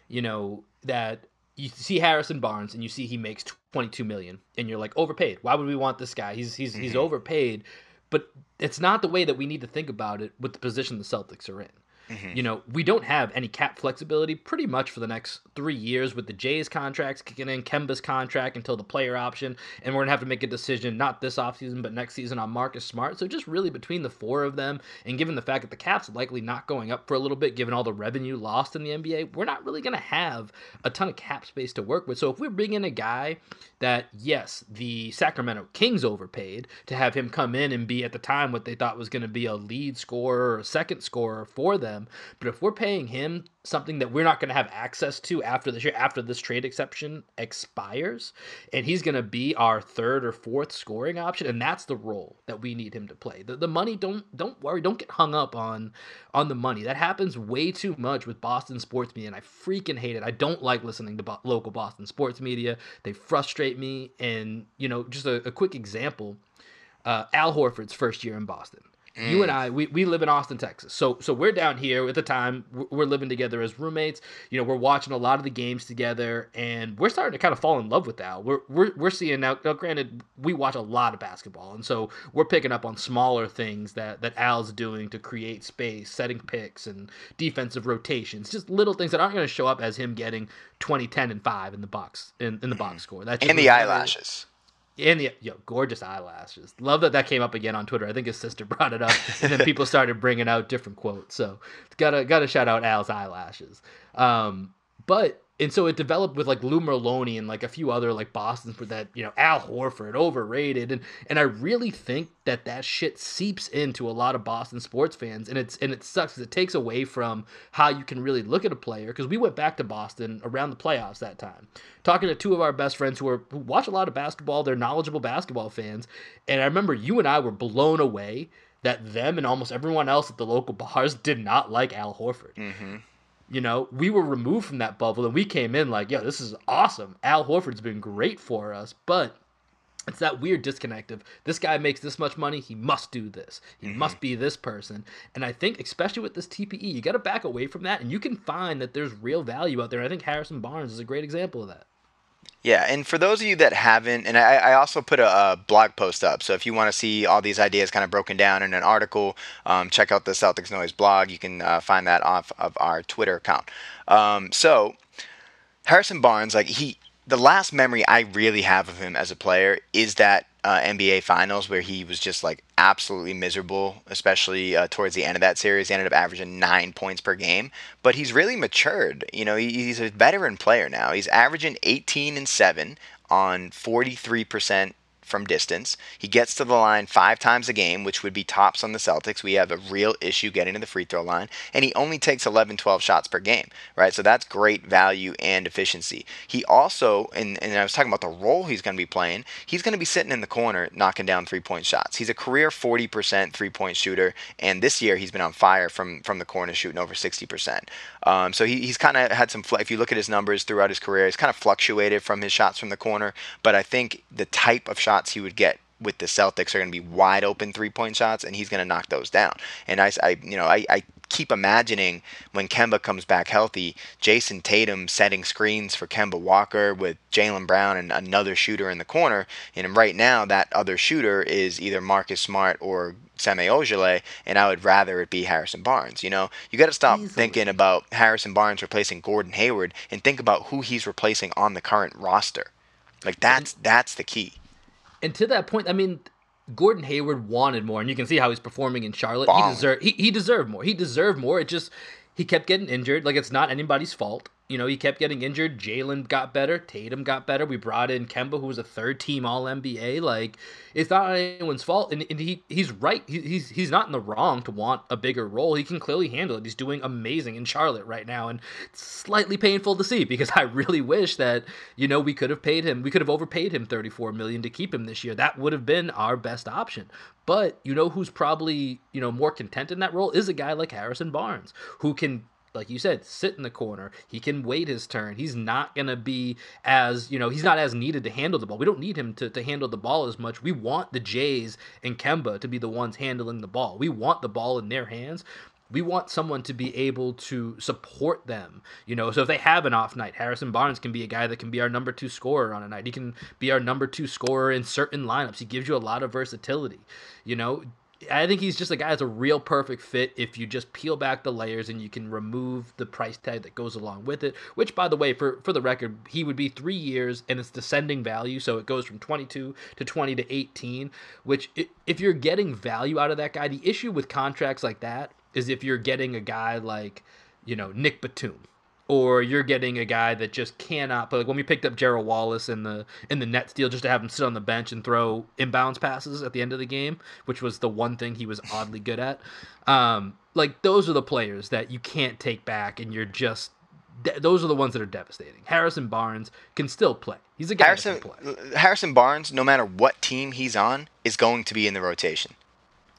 you know that you see Harrison Barnes and you see he makes 22 million and you're like overpaid. Why would we want this guy? He's he's he's Mhm. overpaid. But it's not the way that we need to think about it with the position the Celtics are in. Mhm. You know, we don't have any cap flexibility pretty much for the next three years with the Jays contracts kicking in, Kemba's contract until the player option, and we're gonna have to make a decision not this offseason but next season on Marcus Smart. So just really between the four of them, and given the fact that the cap's likely not going up for a little bit, given all the revenue lost in the NBA, we're not really gonna have a ton of cap space to work with. So if we're bringing in a guy that yes, the Sacramento Kings overpaid to have him come in and be at the time what they thought was to be a lead scorer or a second scorer for them them. But if we're paying him something that we're not going to have access to after this year, after this trade exception expires, and he's going to be our third or fourth scoring option, and that's the role that we need him to play. The, the money don't don't worry, don't get hung up on on the money. That happens way too much with Boston sports media, and I freaking hate it. I don't like listening to bo- local Boston sports media. They frustrate me. And you know, just a, a quick example: uh, Al Horford's first year in Boston Mm. You and I, we, we live in Austin, Texas. So so we're down here at the time. We're living together as roommates. You know, we're watching a lot of the games together, and we're starting to kind of fall in love with Al. We're we're, we're seeing now. Now, granted, we watch a lot of basketball, and so we're picking up on smaller things that that Al's doing to create space, setting picks, and defensive rotations. Just little things that aren't going to show up as him getting 20, 10, and five in the box in, in the box mm. score. That's and the eyelashes and the yo gorgeous eyelashes. Love that that came up again on Twitter. I think his sister brought it up, and then people started bringing out different quotes. So gotta gotta shout out Al's eyelashes. Um, but and so it developed with like Lou Merloni and like a few other like Boston's for that you know Al Horford overrated and and I really think that that shit seeps into a lot of Boston sports fans and it's and it sucks because it takes away from how you can really look at a player because we went back to Boston around the playoffs that time talking to two of our best friends who are who watch a lot of basketball they're knowledgeable basketball fans and I remember you and I were blown away that them and almost everyone else at the local bars did not like Al Horford. Mm-hmm you know, we were removed from that bubble and we came in like, yo, this is awesome. Al Horford's been great for us, but it's that weird disconnect of this guy makes this much money, he must do this. He mm-hmm. must be this person. And I think, especially with this TPE, you got to back away from that and you can find that there's real value out there. I think Harrison Barnes is a great example of that. Yeah, and for those of you that haven't, and I, I also put a, a, blog post up. So if you want to see all these ideas kind of broken down in an article, um, check out the Celtics Noise blog. You can uh, find that off of our Twitter account. Um, so Harrison Barnes, like he, the last memory I really have of him as a player is that uh, NBA Finals where he was just like absolutely miserable, especially uh, towards the end of that series. He ended up averaging nine points per game, but he's really matured. You know, he, he's a veteran player now. He's averaging 18 and seven on 43% from distance. He gets to the line five times a game, which would be tops on the Celtics. We have a real issue getting to the free throw line. And he only takes 11, 12 shots per game, right? So that's great value and efficiency. He also, and, and I was talking about the role he's going to be playing, he's going to be sitting in the corner knocking down three point shots. He's a career 40% three point shooter. And this year he's been on fire from, from the corner shooting over 60%. Um, so he, he's kind of had some, if you look at his numbers throughout his career, he's kind of fluctuated from his shots from the corner. But I think the type of shots he would get with the Celtics are going to be wide open three point shots, and he's going to knock those down. And I, I you know, I, I keep imagining when Kemba comes back healthy, Jayson Tatum setting screens for Kemba Walker with Jaylen Brown and another shooter in the corner. And right now, that other shooter is either Marcus Smart or Semi Ojeleye, and I would rather it be Harrison Barnes. You know, you got to stop Easily. thinking about Harrison Barnes replacing Gordon Hayward and think about who he's replacing on the current roster. Like that's that's the key. And to that point, I mean, Gordon Hayward wanted more, and you can see how he's performing in Charlotte. Bomb. He deserved he, he deserved more. He deserved more. It just he kept getting injured. Like it's not anybody's fault. You know, he kept getting injured. Jaylen got better. Tatum got better. We brought in Kemba, who was a third team All NBA. Like, it's not anyone's fault. And, and he he's right. He, he's he's not in the wrong to want a bigger role. He can clearly handle it. He's doing amazing in Charlotte right now, and it's slightly painful to see because I really wish that you know we could have paid him. We could have overpaid him 34 million to keep him this year. That would have been our best option. But you know who's probably you know more content in that role is a guy like Harrison Barnes who can like you said, sit in the corner. He can wait his turn. He's not going to be as, you know, he's not as needed to handle the ball. We don't need him to, to handle the ball as much. We want the Jays and Kemba to be the ones handling the ball. We want the ball in their hands. We want someone to be able to support them. You know, so if they have an off night, Harrison Barnes can be a guy that can be our number two scorer on a night. He can be our number two scorer in certain lineups. He gives you a lot of versatility. You know, I think he's just a guy that's a real perfect fit if you just peel back the layers and you can remove the price tag that goes along with it. Which, by the way, for for the record, he would be three years and it's descending value, so it goes from 22 to 20 to 18. Which, if you're getting value out of that guy, the issue with contracts like that is if you're getting a guy like, you know, Nick Batum or you're getting a guy that just cannot. But like when we picked up Gerald Wallace in the in the Nets deal, just to have him sit on the bench and throw inbounds passes at the end of the game, which was the one thing he was oddly good at. Um, like those are the players that you can't take back, and you're just those are the ones that are devastating. Harrison Barnes can still play. He's a guy Harrison Harrison Barnes, no matter what team he's on, is going to be in the rotation.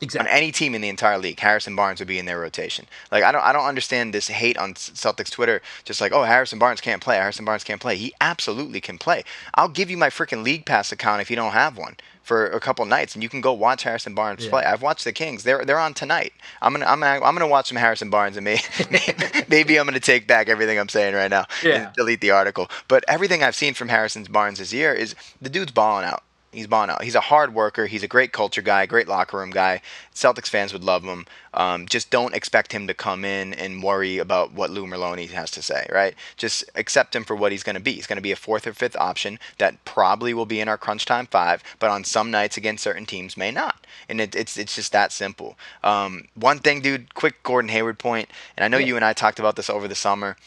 Exactly. On any team in the entire league, Harrison Barnes would be in their rotation. Like I don't, I don't understand this hate on Celtics Twitter. Just like, oh, Harrison Barnes can't play. Harrison Barnes can't play. He absolutely can play. I'll give you my freaking League Pass account if you don't have one for a couple nights, and you can go watch Harrison Barnes yeah. play. I've watched the Kings. They're they're on tonight. I'm gonna I'm gonna, I'm gonna watch some Harrison Barnes, and maybe maybe I'm gonna take back everything I'm saying right now yeah. and delete the article. But everything I've seen from Harrison Barnes this year is the dude's balling out. He's Bono. He's a hard worker. He's a great culture guy, great locker room guy. Celtics fans would love him. Um, just don't expect him to come in and worry about what Lou Merloni has to say, right? Just accept him for what he's going to be. He's going to be a fourth or fifth option that probably will be in our crunch time five, but on some nights against certain teams may not. And it, it's it's just that simple. Um, one thing, dude, quick Gordon Hayward point, and I know yeah. you and I talked about this over the summer.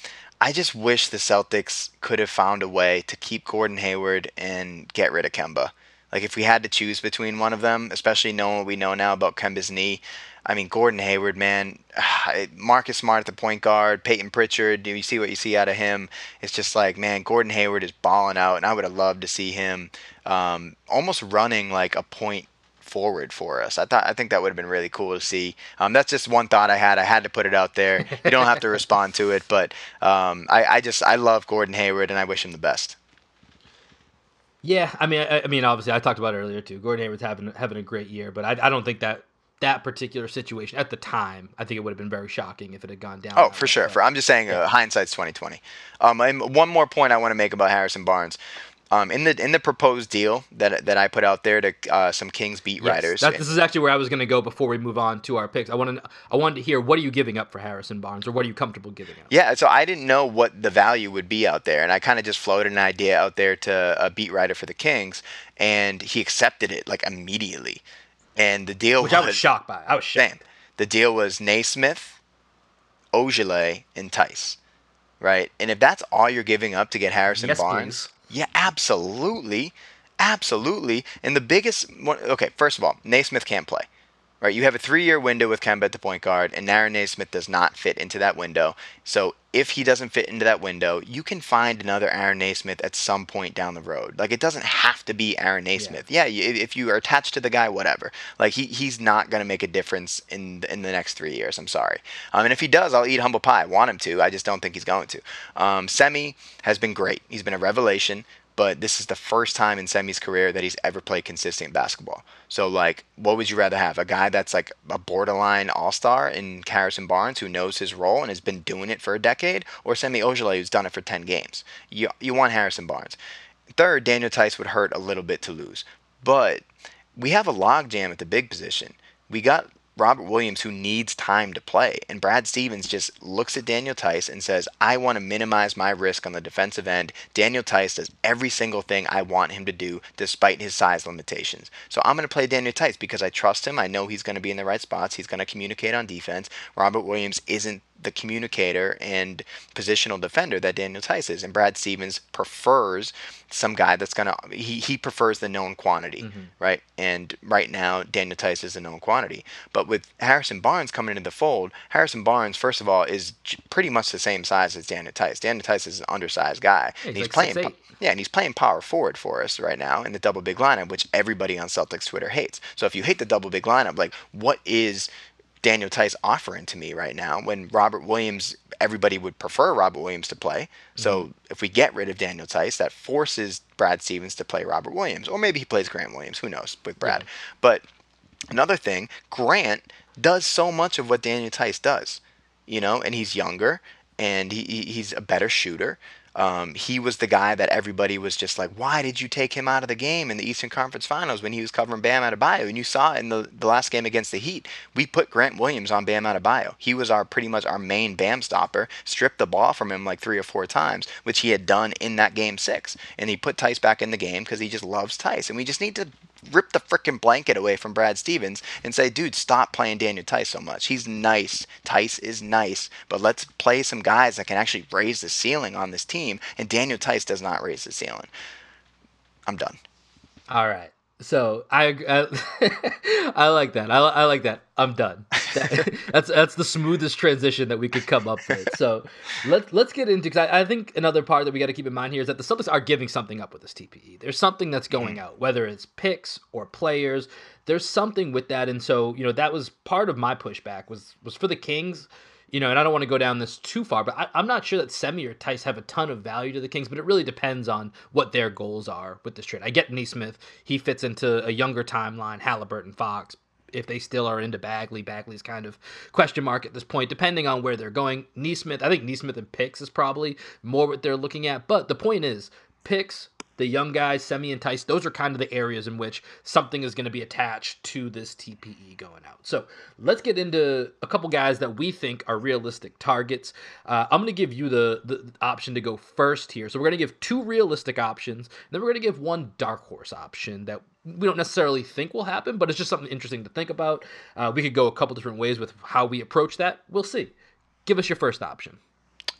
I just wish the Celtics could have found a way to keep Gordon Hayward and get rid of Kemba. Like if we had to choose between one of them, especially knowing what we know now about Kemba's knee, I mean Gordon Hayward, man, Marcus Smart at the point guard, Payton Pritchard, do you see what you see out of him? It's just like, man, Gordon Hayward is balling out, and I would have loved to see him um, almost running like a point forward for us. I thought I think that would have been really cool to see. Um, that's just one thought I had. I had to put it out there. You don't have to respond to it, but um, I, I just I love Gordon Hayward and I wish him the best. Yeah, I mean, I, I, mean, obviously, I talked about it earlier too. Gordon Hayward's having having a great year, but I, I don't think that that particular situation at the time, I think it would have been very shocking if it had gone down. Oh, for sure. For I'm just saying, uh, hindsight's 2020. Um, and one more point I want to make about Harrison Barnes. Um, in the in the proposed deal that that I put out there to uh, some Kings beat yes, writers. That, this is actually where I was going to go before we move on to our picks. I wanted I wanted to hear what are you giving up for Harrison Barnes, or what are you comfortable giving up? Yeah, so I didn't know what the value would be out there, and I kind of just floated an idea out there to a beat writer for the Kings, and he accepted it like immediately. And the deal which was, I was shocked by. I was shocked. the deal was Nesmith, Ojeleye, and Theis, right? And if that's all you're giving up to get Harrison yes, Barnes. Please yeah, absolutely. Absolutely. And the biggest one, okay, first of all, Nesmith can't play. Right? You have a three year window with Kemba at the point guard, and Aaron Nesmith does not fit into that window. So if he doesn't fit into that window, you can find another Aaron Nesmith at some point down the road. Like it doesn't have to be Aaron Nesmith. Yeah, yeah if you are attached to the guy, whatever. Like he, he's not going to make a difference in in the next three years. I'm sorry. Um, and if he does, I'll eat humble pie. I want him to. I just don't think he's going to. Um, Semi has been great. He's been a revelation but this is the first time in Semi's career that he's ever played consistent basketball. So, like, what would you rather have? A guy that's like a borderline all star in Harrison Barnes who knows his role and has been doing it for a decade, or Semi Ojeleye who's done it for 10 games? You, you want Harrison Barnes. Third, Daniel Theis would hurt a little bit to lose. But we have a logjam at the big position. We got Robert Williams who needs time to play. And Brad Stevens just looks at Daniel Theis and says, I want to minimize my risk on the defensive end. Daniel Theis does every single thing I want him to do despite his size limitations. So I'm going to play Daniel Theis because I trust him. I know he's going to be in the right spots. He's going to communicate on defense. Robert Williams isn't the communicator and positional defender that Daniel Theis is. And Brad Stevens prefers some guy that's gonna he, he prefers the known quantity, mm-hmm. right? And right now Daniel Theis is a known quantity. But with Harrison Barnes coming into the fold, Harrison Barnes, first of all, is pretty much the same size as Daniel Theis. Daniel Theis is an undersized guy. Yeah, he's, he's like playing yeah, and he's playing power forward for us right now in the double big lineup, which everybody on Celtics Twitter hates. So if you hate the double big lineup, like what is Daniel Theis offering to me right now when Robert Williams, everybody would prefer Robert Williams to play. So mm-hmm. if we get rid of Daniel Theis, that forces Brad Stevens to play Robert Williams. Or maybe he plays Grant Williams. Who knows with Brad. Yeah. But another thing, Grant does so much of what Daniel Theis does, you know, and he's younger and he, he's a better shooter. Um, he was the guy that everybody was just like, why did you take him out of the game in the Eastern Conference Finals when he was covering Bam Adebayo? And you saw in the, the last game against the Heat, we put Grant Williams on Bam Adebayo. He was our pretty much our main Bam stopper, stripped the ball from him like three or four times, which he had done in that game six. And he put Theis back in the game because he just loves Theis. And we just need to rip the freaking blanket away from Brad Stevens and say, dude, stop playing Daniel Theis so much. He's nice. Theis is nice, but let's play some guys that can actually raise the ceiling on this team. And Daniel Theis does not raise the ceiling. I'm done. All right. So I I, I like that. I, I like that. I'm done. that's that's the smoothest transition that we could come up with. So let's let's get into because I, I, think another part that we got to keep in mind here is that the Celtics are giving something up with this TPE. There's something that's going mm-hmm. out, whether it's picks or players. There's something with that, and so you know that was part of my pushback was was for the Kings you know, and I don't want to go down this too far, but I, am not sure that Semi or Theis have a ton of value to the Kings, but it really depends on what their goals are with this trade. I get Nesmith; he fits into a younger timeline. Halliburton, Fox, if they still are into Bagley. Bagley's kind of question mark at this point, depending on where they're going. Nesmith, I think Nesmith and picks is probably more what they're looking at. But the point is, picks the young guys, semi enticed, those are kind of the areas in which something is going to be attached to this TPE going out. So let's get into a couple guys that we think are realistic targets. Uh, I'm going to give you the, the option to go first here. So we're going to give two realistic options, then we're going to give one dark horse option that we don't necessarily think will happen, but it's just something interesting to think about. Uh, we could go a couple different ways with how we approach that. We'll see. Give us your first option.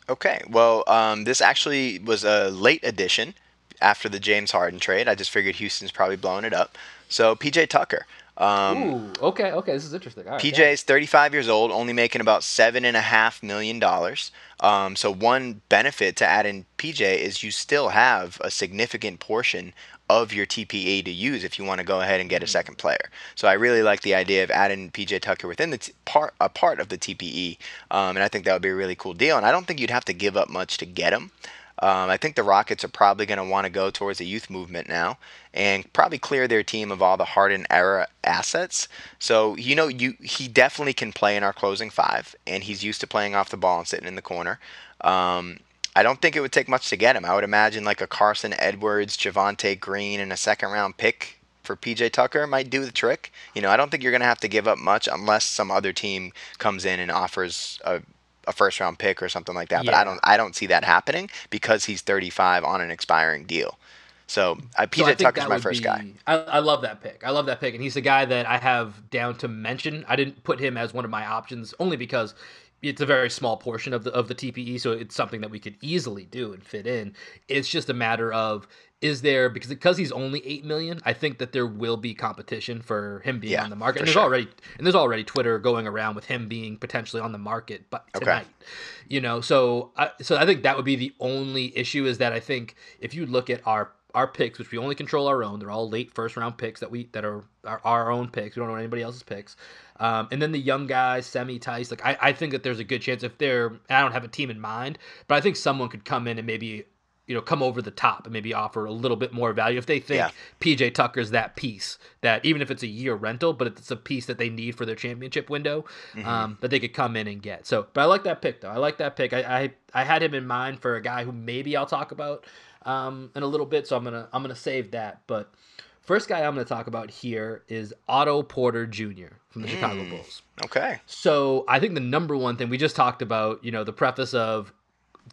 Okay. Well, um, this actually was a late addition after the James Harden trade. I just figured Houston's probably blowing it up. So PJ Tucker. Um, Ooh, okay, okay, this is interesting. PJ is 35 years old, only making about seven and a half million dollars. Um, so one benefit to add in PJ is you still have a significant portion of your TPE to use if you want to go ahead and get a mm-hmm. second player. So I really like the idea of adding PJ Tucker within the t- part a part of the TPE, um, and I think that would be a really cool deal. And I don't think you'd have to give up much to get him. Um, I think the Rockets are probably going to want to go towards a youth movement now and probably clear their team of all the Harden era assets. So you know, you he definitely can play in our closing five, and he's used to playing off the ball and sitting in the corner. Um, I don't think it would take much to get him. I would imagine like a Carson Edwards, Javonte Green, and a second round pick for PJ Tucker might do the trick. You know, I don't think you're going to have to give up much unless some other team comes in and offers a a first round pick or something like that. Yeah. But I don't I don't see that happening because he's 35 on an expiring deal. So uh, PJ so Tucker's my first be, guy. I, I, love that pick. I love that pick, and he's the guy that I have down to mention. I didn't put him as one of my options only because it's a very small portion of the of the TPE, so it's something that we could easily do and fit in. It's just a matter of is there because because he's only eight million, I think that there will be competition for him being yeah, on the market. And there's sure. already and there's already Twitter going around with him being potentially on the market, but tonight, okay. you know. So I, so I think that would be the only issue is that I think if you look at our our picks, which we only control our own, they're all late first round picks that we that are, are our own picks. We don't know anybody else's picks. Um, and then the young guys, Semi Theis, like I, I think that there's a good chance if they're I don't have a team in mind, but I think someone could come in and maybe you know come over the top and maybe offer a little bit more value if they think yeah. PJ Tucker's that piece that even if it's a year rental, but it's a piece that they need for their championship window mm-hmm. um, that they could come in and get. So, but I like that pick though. I like that pick. I, I I had him in mind for a guy who maybe I'll talk about um, in a little bit, so I'm gonna I'm gonna save that. But first guy I'm gonna talk about here is Otto Porter Jr. from the mm, Chicago Bulls. Okay. So I think the number one thing we just talked about, you know, the preface of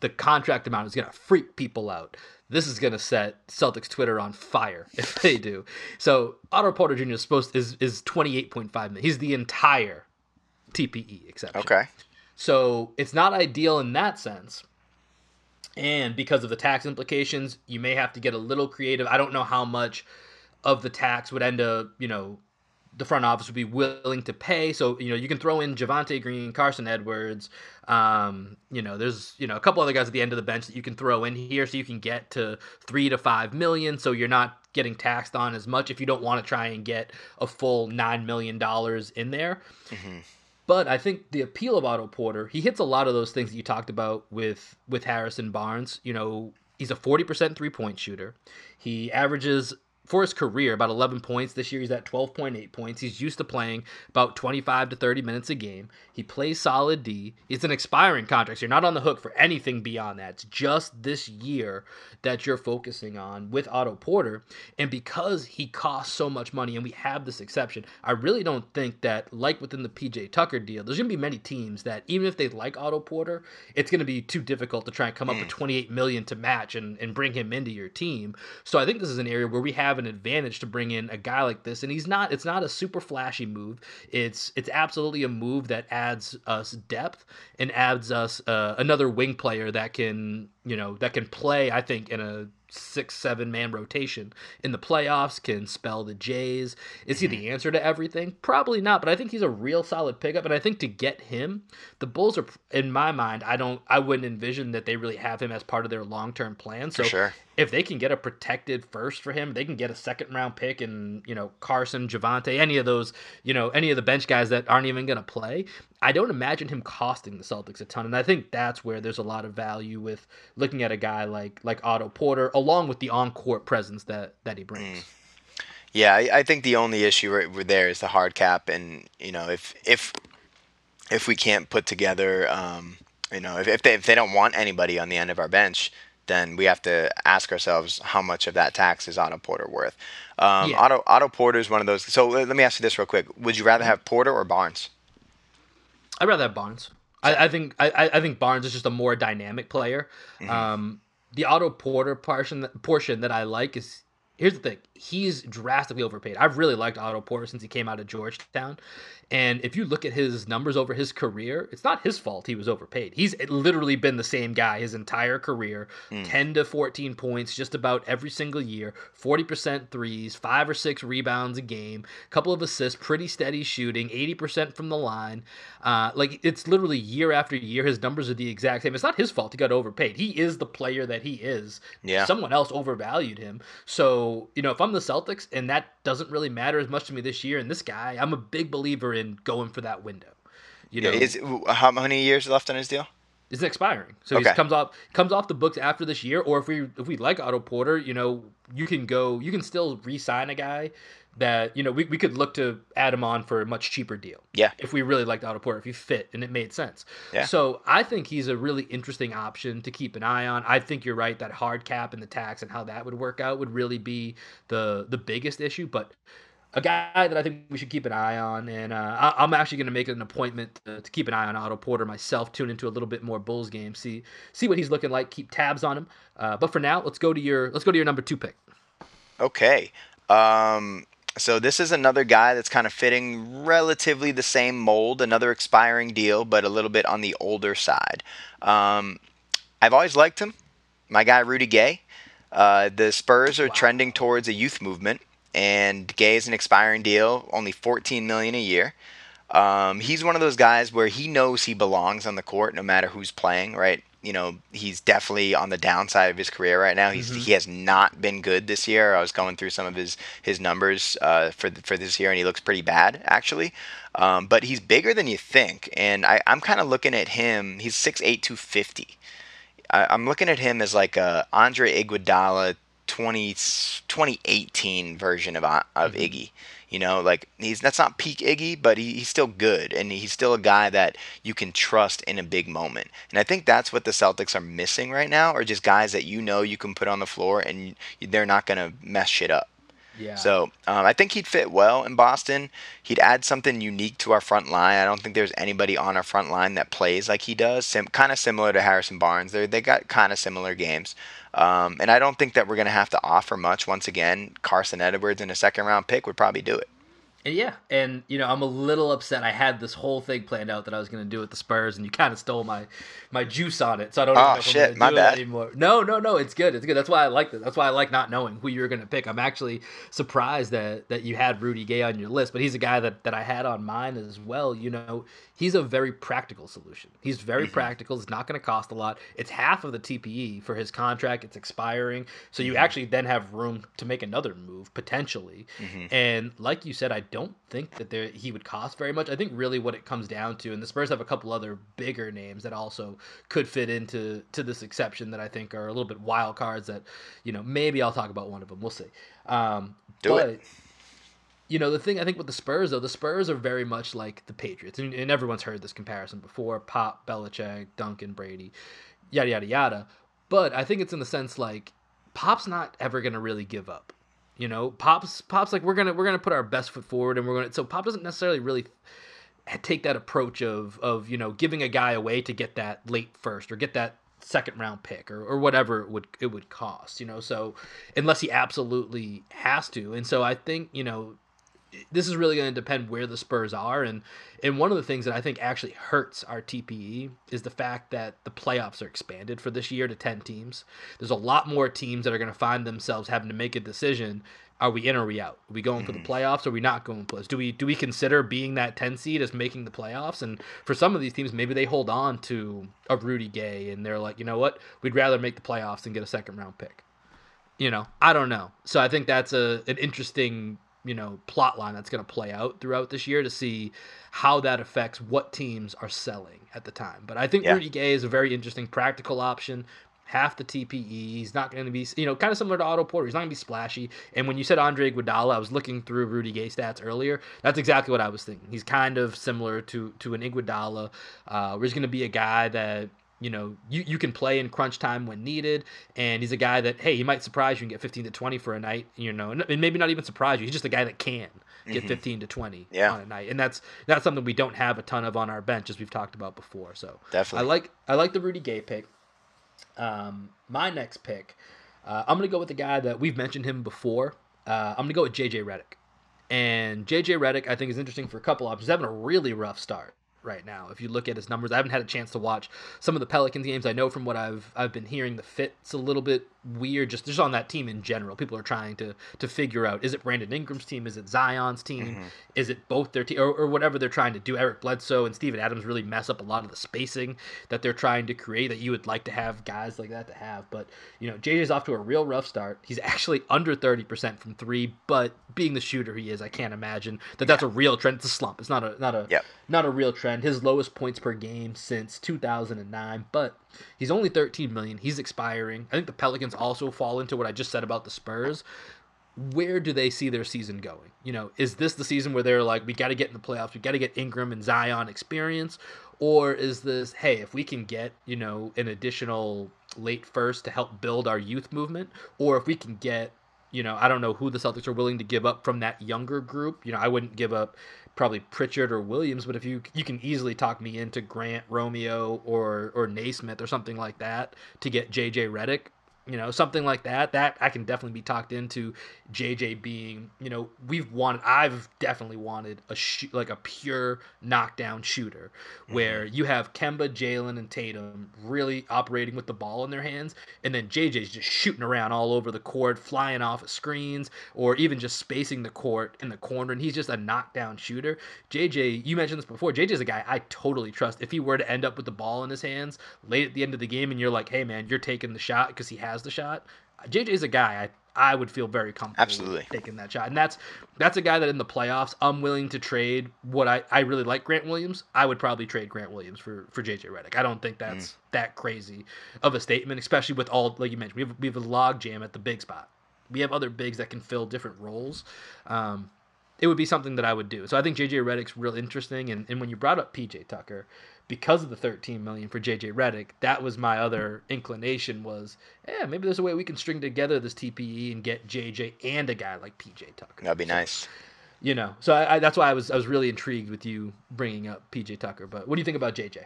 the contract amount is to freak people out. This is to set Celtics Twitter on fire if they do. So Otto Porter Jr. is supposed is is twenty eight point five million. He's the entire TPE exception. Okay. So it's not ideal in that sense. And because of the tax implications, you may have to get a little creative. I don't know how much of the tax would end up, you know, the front office would be willing to pay. So you know you can throw in Javonte Green, Carson Edwards. Um, you know there's you know a couple other guys at the end of the bench that you can throw in here, so you can get to three to five million. So you're not getting taxed on as much if you don't want to try and get a full nine million dollars in there. Mm-hmm. But I think the appeal of Otto Porter, he hits a lot of those things that you talked about with with Harrison Barnes. You know, he's a 40% three point shooter. He averages for his career, about 11 points. This year, he's at 12.8 points. He's used to playing about 25 to 30 minutes a game. He plays solid D. It's an expiring contract, so you're not on the hook for anything beyond that. It's just this year that you're focusing on with Otto Porter. And because he costs so much money, and we have this exception, I really don't think that, like within the PJ Tucker deal, there's going to be many teams that, even if they like Otto Porter, it's going to be too difficult to try and come up with mm. 28 million to match and, and bring him into your team. So I think this is an area where we have have an advantage to bring in a guy like this and he's not it's not a super flashy move. It's it's absolutely a move that adds us depth and adds us uh, another wing player that can you know, that can play, I think, in a six, seven man rotation in the playoffs, can spell the Jays. Is he the Mm-hmm. answer to everything? Probably not, but I think he's a real solid pickup. And I think to get him, the Bulls are, in my mind, I don't, I wouldn't envision that they really have him as part of their long term plan. So sure. if they can get a protected first for him, they can get a second round pick and, you know, Carson, Javonte, any of those, you know, any of the bench guys that aren't even going to play. I don't imagine him costing the Celtics a ton. And I think that's where there's a lot of value with looking at a guy like like Otto Porter, along with the on court presence that that he brings. Yeah, I, I think the only issue right there is the hard cap, and you know if if if we can't put together, um, you know, if, if they if they don't want anybody on the end of our bench, then we have to ask ourselves how much of that tax is Otto Porter worth. Um, Yeah. Otto Otto Porter is one of those. So let me ask you this real quick: Would you rather have Porter or Barnes? I'd rather have Barnes. I, I think I, I- think Barnes is just a more dynamic player. Um, the Otto Porter portion portion that I like is here's the thing: he's drastically overpaid. I've really liked Otto Porter since he came out of Georgetown, and if you look at his numbers over his career, it's not his fault he was overpaid. He's literally been the same guy his entire career, ten to fourteen points just about every single year, forty percent threes, five or six rebounds a game, couple of assists, pretty steady shooting, eighty percent from the line. Uh, like it's literally year after year, his numbers are the exact same. It's not his fault he got overpaid. He is the player that he is. Yeah. Someone else overvalued him. So, you know, if I'm the Celtics and that doesn't really matter as much to me this year, and this guy, I'm a big believer in going for that window. You know, Is how many years left on his deal? is expiring. So Okay. he comes off comes off the books after this year, or if we if we like Otto Porter, you know, you can go you can still re-sign a guy that, you know, we, we could look to add him on for a much cheaper deal. Yeah. If we really liked Otto Porter, if he fit and it made sense. Yeah. So I think he's a really interesting option to keep an eye on. I think you're right that hard cap and the tax and how that would work out would really be the the biggest issue. But a guy that I think we should keep an eye on, and uh, I- I'm actually going to make an appointment to, to keep an eye on Otto Porter myself. Tune into a little bit more Bulls game, see see what he's looking like, keep tabs on him. Uh, but for now, let's go to your let's go to your number two pick. Okay. Um, so this is another guy that's kind of fitting relatively the same mold, another expiring deal, but a little bit on the older side. Um, I've always liked him. My guy Rudy Gay. Uh, the Spurs are trending towards a youth movement, and Gay is an expiring deal, only 14 million a year. Um, he's one of those guys where he knows he belongs on the court no matter who's playing, right? You know, he's definitely on the downside of his career right now. He's he has not been good this year. I was going through some of his his numbers uh, for th- for this year, and he looks pretty bad actually. Um, but he's bigger than you think, and I, I'm kind of looking at him. He's 6'8", 250. I, I'm looking at him as like a Andre Iguodala 20, 2018 version of of Iggy. You know, like he's that's not peak Iggy, but he, he's still good, and he's still a guy that you can trust in a big moment. And I think that's what the Celtics are missing right now, are just guys that you know you can put on the floor and they're not gonna mess shit up. Yeah. So um, I think he'd fit well in Boston. He'd add something unique to our front line. I don't think there's anybody on our front line that plays like he does. Sim- kind of similar to Harrison Barnes. They they got kind of similar games. Um, and I don't think that we're gonna have to offer much. Once again, Carson Edwards in a second round pick would probably do it. And yeah, and you know, I'm a little upset. I had this whole thing planned out that I was going to do with the Spurs, and you kind of stole my my juice on it. So I don't Oh, know if shit, I'm my going to do bad. it anymore. No, no, no, it's good. It's good. That's why I like it. That's why I like not knowing who you're going to pick. I'm actually surprised that that you had Rudy Gay on your list, but he's a guy that that I had on mine as well. You know, he's a very practical solution. He's very Mm-hmm. practical. It's not going to cost a lot. It's half of the TPE for his contract. It's expiring, so Mm-hmm. you actually then have room to make another move potentially. Mm-hmm. And like you said, I don't think that there he would cost very much. I think really what it comes down to, and the Spurs have a couple other bigger names that also could fit into to this exception that I think are a little bit wild cards. That you know maybe I'll talk about one of them. We'll see. Um, Do but, it. You know the thing I think with the Spurs though, the Spurs are very much like the Patriots, and, and everyone's heard this comparison before: Pop, Belichick, Duncan, Brady, yada yada yada. But I think it's in the sense like Pop's not ever gonna really give up. You know, Pop's Pop's like we're gonna we're gonna put our best foot forward, and we're gonna. So Pop doesn't necessarily really take that approach of of you know giving a guy away to get that late first or get that second round pick or, or whatever it would it would cost. You know, so unless he absolutely has to, and so I think you know this is really going to depend where the Spurs are, and and one of the things that I think actually hurts our TPE is the fact that the playoffs are expanded for this year to ten teams. There's a lot more teams that are going to find themselves having to make a decision are we in or are we out? Are we going for the mm. playoffs or are we not going for playoffs? Do we do we consider being that 10 seed as making the playoffs? And for some of these teams, maybe they hold on to a Rudy Gay and they're like, you know what? We'd rather make the playoffs and get a second round pick. You know, I don't know. So I think that's a an interesting, you know, plot line that's going to play out throughout this year to see how that affects what teams are selling at the time. But I think yeah. Rudy Gay is a very interesting practical option half the TPE. He's not going to be, you know, kind of similar to Otto Porter. He's not going to be splashy. And when you said Andre Iguodala, I was looking through Rudy Gay stats earlier. That's exactly what I was thinking. He's kind of similar to to an Iguodala. Uh, where he's going to be a guy that you know you, you can play in crunch time when needed and he's a guy that hey he might surprise you and get 15 to 20 for a night you know and maybe not even surprise you he's just a guy that can get mm-hmm. 15 to 20 yeah. on a night and that's that's something we don't have a ton of on our bench as we've talked about before so definitely i like i like the rudy gay pick um, my next pick, uh, I'm going to go with the guy that we've mentioned him before. Uh, I'm going to go with JJ Redick. And JJ Redick, I think, is interesting for a couple options. He's having a really rough start right now. If you look at his numbers, I haven't had a chance to watch some of the Pelicans games. I know from what I've I've been hearing, the fit's a little bit weird just just on that team in general. People are trying to to figure out is it Brandon Ingram's team, is it Zion's team, mm-hmm. is it both their team, or, or, whatever they're trying to do. Eric Bledsoe and Steven Adams really mess up a lot of the spacing that they're trying to create that you would like to have guys like that to have. But you know, JJ's off to a real rough start. He's actually under thirty percent from three, but being the shooter he is, I can't imagine that that's a real trend. It's a slump. It's not a not a yep. not a real trend. His lowest points per game since 2009, but He's only 13 million. He's expiring. I think the Pelicans also fall into what I just said about the Spurs. Where do they see their season going? You know, is this the season where they're like, we got to get in the playoffs, we got to get Ingram and Zion experience, or is this, hey, if we can get you know an additional late first to help build our youth movement, or if we can get you know, I don't know who the Celtics are willing to give up from that younger group. You know, I wouldn't give up probably Pritchard or Williams, but if you you can easily talk me into Grant, Romeo, or or Nesmith or something like that to get JJ Redick, you know, something like that. That I can definitely be talked into. JJ being, you know, we've wanted. I've definitely wanted a sh- like a pure knockdown shooter, where mm-hmm. you have Kemba, Jaylen and Tatum really operating with the ball in their hands, and then JJ's just shooting around all over the court, flying off of screens, or even just spacing the court in the corner, and he's just a knockdown shooter. JJ, you mentioned this before. JJ's a guy I totally trust. If he were to end up with the ball in his hands late at the end of the game, and you're like, hey man, you're taking the shot because he has has the shot. JJ is a guy I I would feel very comfortable Absolutely. taking that shot. And that's that's a guy that in the playoffs I'm willing to trade what I, I really like Grant Williams. I would probably trade Grant Williams for, for JJ Redick. I don't think that's mm. that crazy of a statement, especially with all like you mentioned, we have we have a log jam at the big spot. We have other bigs that can fill different roles. Um, it would be something that I would do. So I think JJ Redick's real interesting and, and when you brought up PJ Tucker, because of the 13 million for JJ Redick, that was my other inclination was, yeah, maybe there's a way we can string together this TPE and get JJ and a guy like PJ Tucker. That'd be so, nice. You know, so I, I, that's why I was I was really intrigued with you bringing up PJ Tucker. But what do you think about JJ?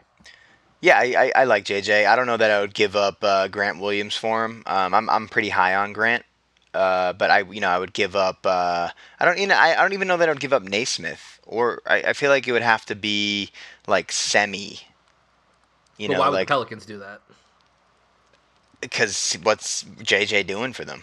Yeah, I, I, like JJ. I don't know that I would give up uh, Grant Williams for him. Um, I'm I'm pretty high on Grant. Uh, but I, you know, I would give up. Uh, I don't, you know, I, I don't even know that I would give up Nesmith, or I, I feel like it would have to be like semi. You but know, why would like, the Pelicans do that? Because what's JJ doing for them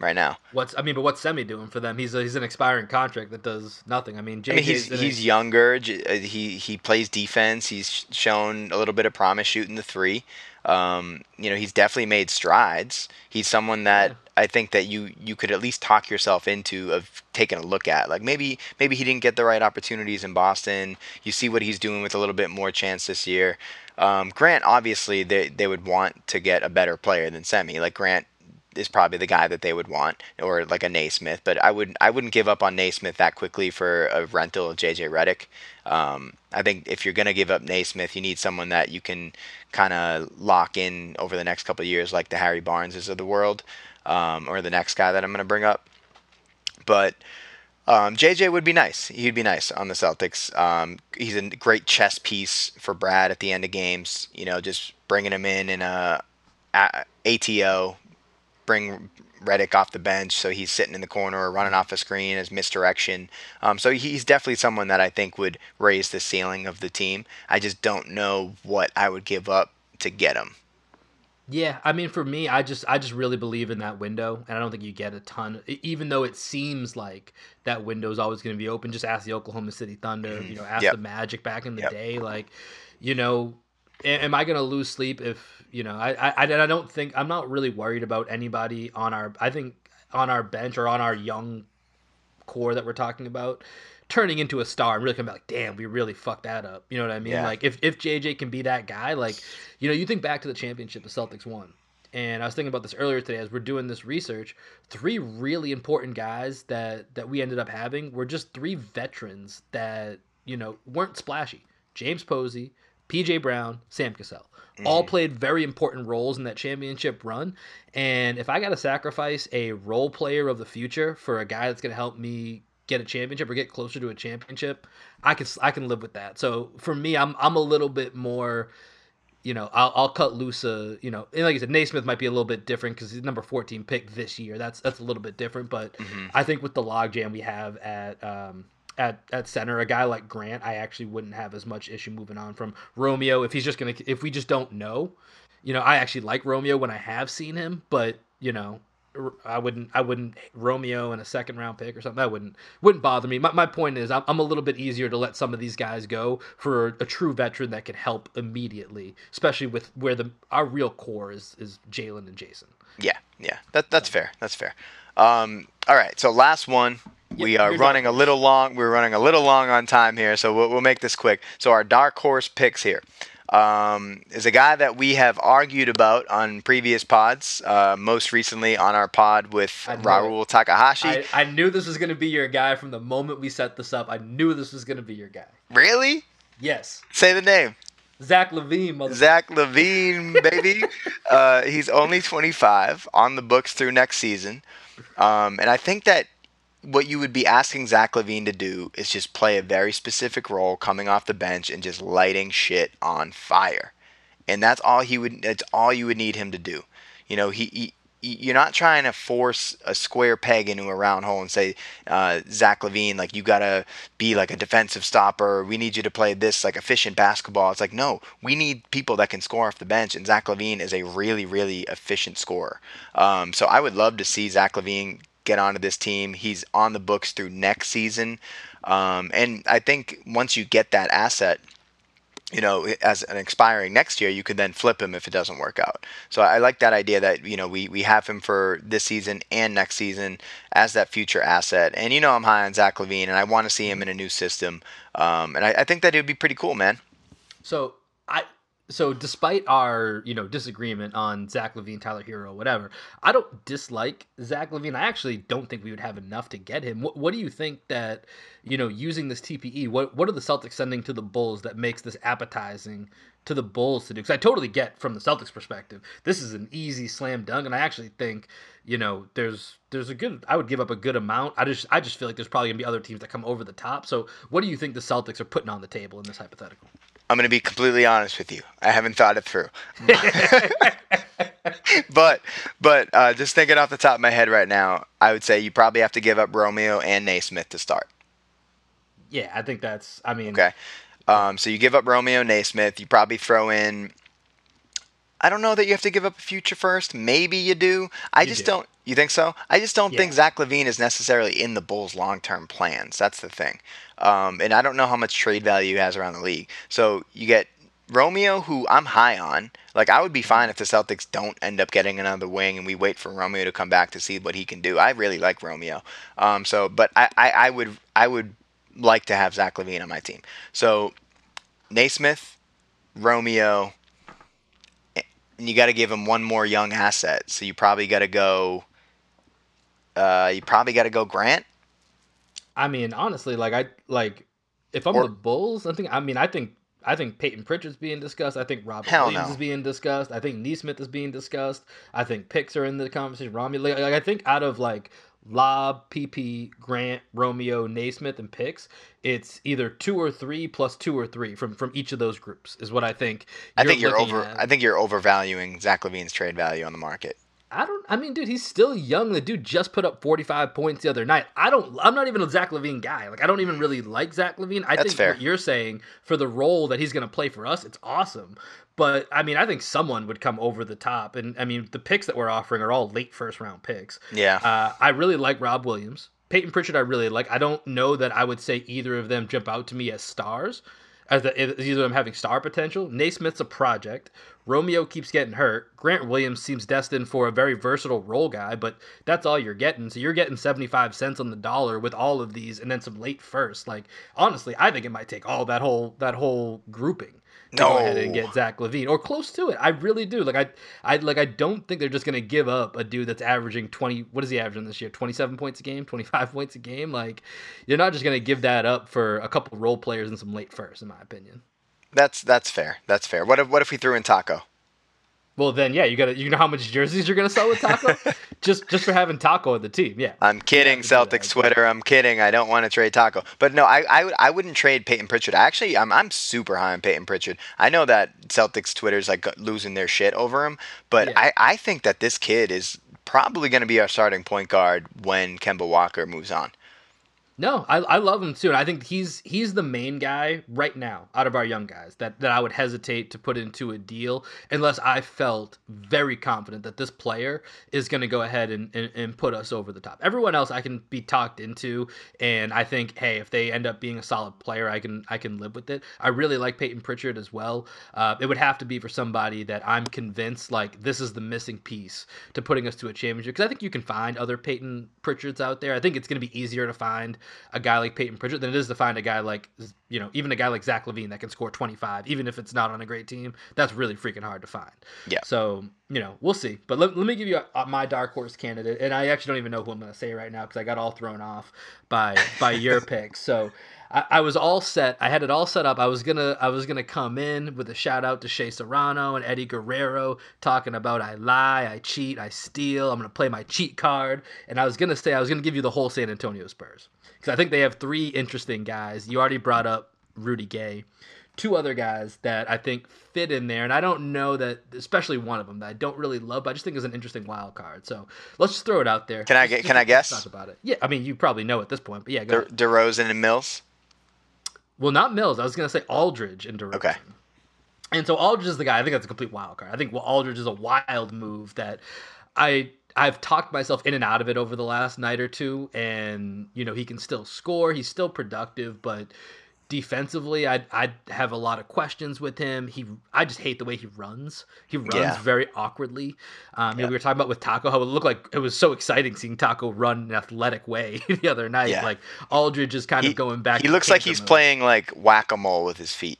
right now? What's I mean, but what's Semi doing for them? He's a, he's an expiring contract that does nothing. I mean, JJ I mean, he's he's younger. Uh, he he plays defense. He's shown a little bit of promise shooting the three. Um, you know, he's definitely made strides. He's someone that. I think that you you could at least talk yourself into of taking a look at. Like maybe maybe he didn't get the right opportunities in Boston. You see what he's doing with a little bit more chance this year. Um, Grant, obviously, they they would want to get a better player than Semi. Like Grant is probably the guy that they would want, or like a Nesmith. But I would I wouldn't give up on Nesmith that quickly for a rental of JJ Redick. Um, I think if you're gonna give up Nesmith, you need someone that you can kind of lock in over the next couple of years, like the Harry Barneses of the world, um, or the next guy that I'm gonna bring up. But um, JJ would be nice. He'd be nice on the Celtics. Um, he's a great chess piece for Brad at the end of games. You know, just bringing him in in a, a ATO bring Redick off the bench, so he's sitting in the corner or running off a screen as misdirection. Um, so he's definitely someone that I think would raise the ceiling of the team. I just don't know what I would give up to get him. Yeah, I mean, for me, I just I just really believe in that window, and I don't think you get a ton. Even though it seems like that window is always going to be open. Just ask the Oklahoma City Thunder. You know, ask Yep. the Magic back in the Yep. day. Like, you know, am I going to lose sleep if you know? I, I I don't think I'm not really worried about anybody on our. I think on our bench or on our young core that we're talking about turning into a star and really back like damn we really fucked that up you know what i mean Yeah. like if, if jj can be that guy like you know you think back to the championship the celtics won and i was thinking about this earlier today as we're doing this research three really important guys that that we ended up having were just three veterans that you know weren't splashy james posey pj brown sam cassell all played very important roles in that championship run. And if i got to sacrifice a role player of the future for a guy that's going to help me get a championship or get closer to a championship i can i can live with that. So for me i'm i'm a little bit more you know, I'll, I'll cut loose a, you know, and like I said, Nesmith might be a little bit different because he's number 14 pick this year. That's that's a little bit different, but I think with the logjam we have at um, at at center, a guy like Grant, I actually wouldn't have as much issue moving on from Romeo if he's just gonna if we just don't know. You know, I actually like Romeo when I have seen him, but you know, I wouldn't I wouldn't Romeo in a second round pick or something. That wouldn't wouldn't bother me. My, my point is I'm, I'm a little bit easier to let some of these guys go for a true veteran that can help immediately, especially with where the our real core is is Jaylen and Jayson. Yeah, yeah, that that's fair. That's fair. Um, all right, so last one. We are running a little long. We're running a little long on time here, so we'll, we'll make this quick. So our dark horse picks here um, is a guy that we have argued about on previous pods. Uh, most recently on our pod with Raul Takahashi. I, I knew this was gonna be your guy from the moment we set this up. I knew this was gonna be your guy. really? Yes, Say the name. Zach LaVine, mother. Zach LaVine, baby. uh, he's only 25 on the books through next season. Um, and I think that what you would be asking Zach LaVine to do is just play a very specific role coming off the bench and just lighting shit on fire. And that's all he would that's all you would need him to do. You know, he, he you're not trying to force a square peg into a round hole and say, uh, Zach LaVine, like you gotta be like a defensive stopper. We need you to play this like efficient basketball. It's like no, we need people that can score off the bench, and Zach LaVine is a really, really efficient scorer. Um, so I would love to see Zach LaVine get onto this team. He's on the books through next season, um, and I think once you get that asset, you know, as an expiring next year, you could then flip him if it doesn't work out. So I like that idea that you know we we have him for this season and next season as that future asset. And you know, I'm high on Zach LaVine, and I want to see him in a new system. Um, and I, I think that it would be pretty cool, man. So I so despite our you know disagreement on Zach LaVine, Tyler Herro, whatever, I don't dislike Zach LaVine. I actually don't think we would have enough to get him. What, what do you think that you know using this TPE? What what are the Celtics sending to the Bulls that makes this appetizing to the Bulls to do? Because I totally get from the Celtics perspective, this is an easy slam dunk, and I actually think you know there's there's a good. I would give up a good amount. I just I just feel like there's probably gonna be other teams that come over the top. So what do you think the Celtics are putting on the table in this hypothetical? I'm going to be completely honest with you. I haven't thought it through. but but uh, just thinking off the top of my head right now, I would say you probably have to give up Romeo and Nesmith to start. Yeah, I think that's. I mean, Okay. Um, so you give up Romeo Nesmith. You probably throw in. I don't know that you have to give up a future first. Maybe you do. I You just do. not You think so? I just don't think Zach LaVine is necessarily in the Bulls' long-term plans. That's the thing. Um, and I don't know how much trade value he has around the league. So you get Romeo, who I'm high on. Like I would be fine if the Celtics don't end up getting another wing and we wait for Romeo to come back to see what he can do. I really like Romeo. Um, so, but I, I, I would I would like to have Zach LaVine on my team. So Nesmith, Romeo, and you got to give him one more young asset. So you probably got to go. Uh, you probably got to go Grant. I mean, honestly, like I like if I'm Or- the Bulls, I think I mean I think I think Payton Pritchard's being discussed. I think Hell Williams no. is being discussed. I think Nesmith is being discussed. I think picks are in the conversation. Like, like I think out of like Lob, PP, Grant, Romeo, Nesmith, and picks, it's either two or three plus two or three from from each of those groups is what I think. I think you're over. at. I think you're overvaluing Zach LaVine's trade value on the market. I don't. I mean, dude, he's still young. The dude just put up 45 points the other night. I don't. I'm not even a Zach LaVine guy. Like, I don't even really like Zach LaVine. I That's think fair. what you're saying for the role that he's going to play for us, it's awesome. But I mean, I think someone would come over the top. And I mean, the picks that we're offering are all late first round picks. Yeah. Uh, I really like Rob Williams. Payton Pritchard, I really like. I don't know that I would say either of them jump out to me as stars, as, the, either of them having star potential. Nesmith's a project. Romeo keeps getting hurt. Grant Williams seems destined for a very versatile role guy, but that's all you're getting. So you're getting 75 cents on the dollar with all of these and then some late first. Like honestly, I think it might take all that whole that whole grouping to go ahead and get Zach LaVine or close to it. I really do. Like I, I like I don't think they're just gonna give up a dude that's averaging twenty. What is he averaging this year? Twenty seven points a game, twenty five points a game. Like you're not just gonna give that up for a couple role players and some late first, in my opinion. That's that's fair. That's fair. What if what if we threw in Tacko? Well, then yeah, you gotta you know how much jerseys you're gonna sell with Tacko, just just for having Tacko on the team. Yeah, I'm kidding, to do that, Celtics Twitter. I'm kidding. I don't want to trade Tacko. But no, I, I, would- I wouldn't trade Payton Pritchard. Actually, I'm, I'm super high on Payton Pritchard. I know that Celtics Twitter's like losing their shit over him, but Yeah. I, I think that this kid is probably going to be our starting point guard when Kemba Walker moves on. No, I, I love him too, and I think he's he's the main guy right now out of our young guys that, that I would hesitate to put into a deal unless I felt very confident that this player is going to go ahead and, and, and put us over the top. Everyone else I can be talked into, and I think hey, if they end up being a solid player, I can I can live with it. I really like Payton Pritchard as well. Uh, it would have to be for somebody that I'm convinced like this is the missing piece to putting us to a championship because I think you can find other Payton Pritchards out there. I think it's going to be easier to find a guy like Payton Pritchard than it is to find a guy like you know even a guy like Zach LaVine that can score 25 even if it's not on a great team. That's really freaking hard to find. Yeah. So you know we'll see. But let, let me give you a, a- my dark horse candidate, and I actually don't even know who I'm going to say right now because I got all thrown off by by your picks. So. I, I was all set. I had it all set up. I was gonna I was gonna come in with a shout out to Shea Serrano and Eddie Guerrero talking about I lie, I cheat, I steal. I'm gonna play my cheat card, and I was gonna say I was gonna give you the whole San Antonio Spurs because I think they have three interesting guys. You already brought up Rudy Gay, two other guys that I think fit in there, and I don't know that, especially one of them that I don't really love, but I just think is an interesting wild card. So let's just throw it out there. Can I get- can I guess? Talk about it. Yeah, I mean you probably know at this point, but yeah, go. De- ahead. DeRozan and Mills. Well, not Mills. I was gonna say Aldridge in DeRozan. Okay. And so Aldridge is the guy. I think that's a complete wild card. I think well, Aldridge is a wild move that I I've talked myself in and out of it over the last night or two, and you know he can still score. He's still productive, but defensively, I I have a lot of questions with him. He I just hate the way he runs. He runs Yeah. very awkwardly. Um, you know, Yeah. we were talking about with Tacko how it looked like it was so exciting seeing Tacko run an athletic way the other night. Yeah. Like Aldridge is kind He, of going back. he looks like he's mode. playing like whack a mole with his feet.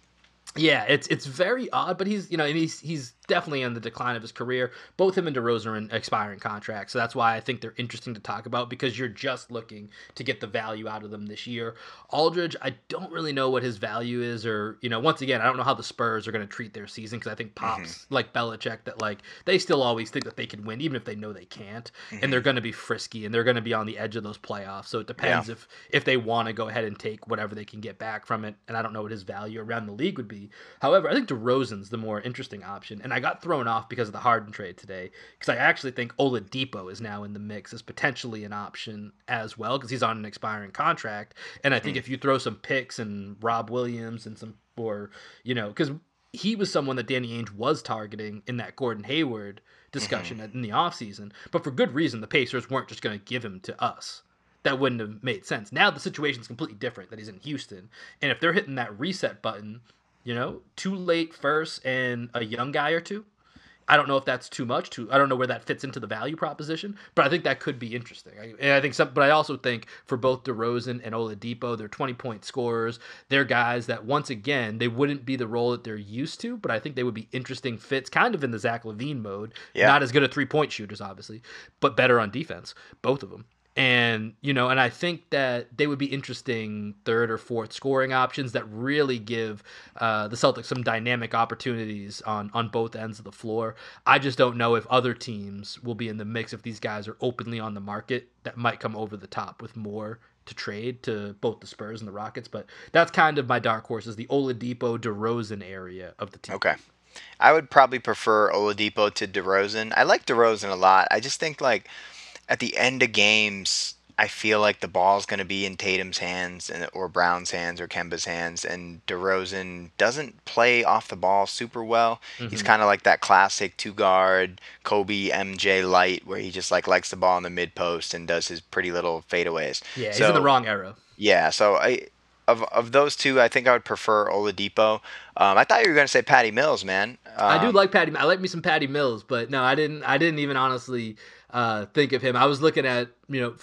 Yeah, it's it's very odd, but he's you know and he's he's definitely on the decline of his career. Both him and DeRozan are in expiring contracts, so that's why I think they're interesting to talk about because you're just looking to get the value out of them this year. Aldridge, I don't really know what his value is, or you know, once again, I don't know how the Spurs are going to treat their season because I think mm-hmm. pops like Belichick that like they still always think that they can win even if they know they can't, and they're mm-hmm. going to be frisky and they're going to be on the edge of those playoffs. So it depends if if they want to go ahead and take whatever they can get back from it. And I don't know what his value around the league would be. However, I think DeRozan's the more interesting option. And I got thrown off because of the Harden trade today because I actually think Oladipo is now in the mix as potentially an option as well because he's on an expiring contract. And I think hmm. if you throw some picks and Rob Williams and some or you know because he was someone that Danny Ainge was targeting in that Gordon Hayward discussion mm-hmm. in the offseason, but for good reason. The Pacers weren't just going to give him to us that wouldn't have made sense. Now the situation's completely different that he's in Houston. And if they're hitting that reset button, you know, too late first and a young guy or two, I don't know if that's too much. Too, I don't know where that fits into the value proposition, but I think that could be interesting. I, and I think some, but I also think for both DeRozan and Oladipo, they're twenty point scorers. They're guys that once again they wouldn't be the role that they're used to, but I think they would be interesting fits, kind of in the Zach LaVine mode. Yeah. Not as good at three point shooters, obviously, but better on defense, both of them. And you know, and I think that they would be interesting third or fourth scoring options that really give uh, the Celtics some dynamic opportunities on on both ends of the floor. I just don't know if other teams will be in the mix if these guys are openly on the market that might come over the top with more to trade to both the Spurs and the Rockets. But that's kind of my dark horse is the Oladipo DeRozan area of the team. Okay. I would probably prefer Oladipo to DeRozan. I like DeRozan a lot. I just think like at the end of games, I feel like the ball's going to be in Tatum's hands and, or Brown's hands or Kemba's hands, and DeRozan doesn't play off the ball super well. Mm-hmm. He's kind of like that classic two guard Kobe MJ light, where he just like likes the ball in the mid post and does his pretty little fadeaways. Yeah, so, he's in the wrong era. Yeah, so I of of those two, I think I would prefer Oladipo. Um, I thought you were going to say Patty Mills, man. Um, I do um, like Patty. I like me some Patty Mills, but no, I didn't. I didn't even honestly uh, think of him. I was looking at, you know,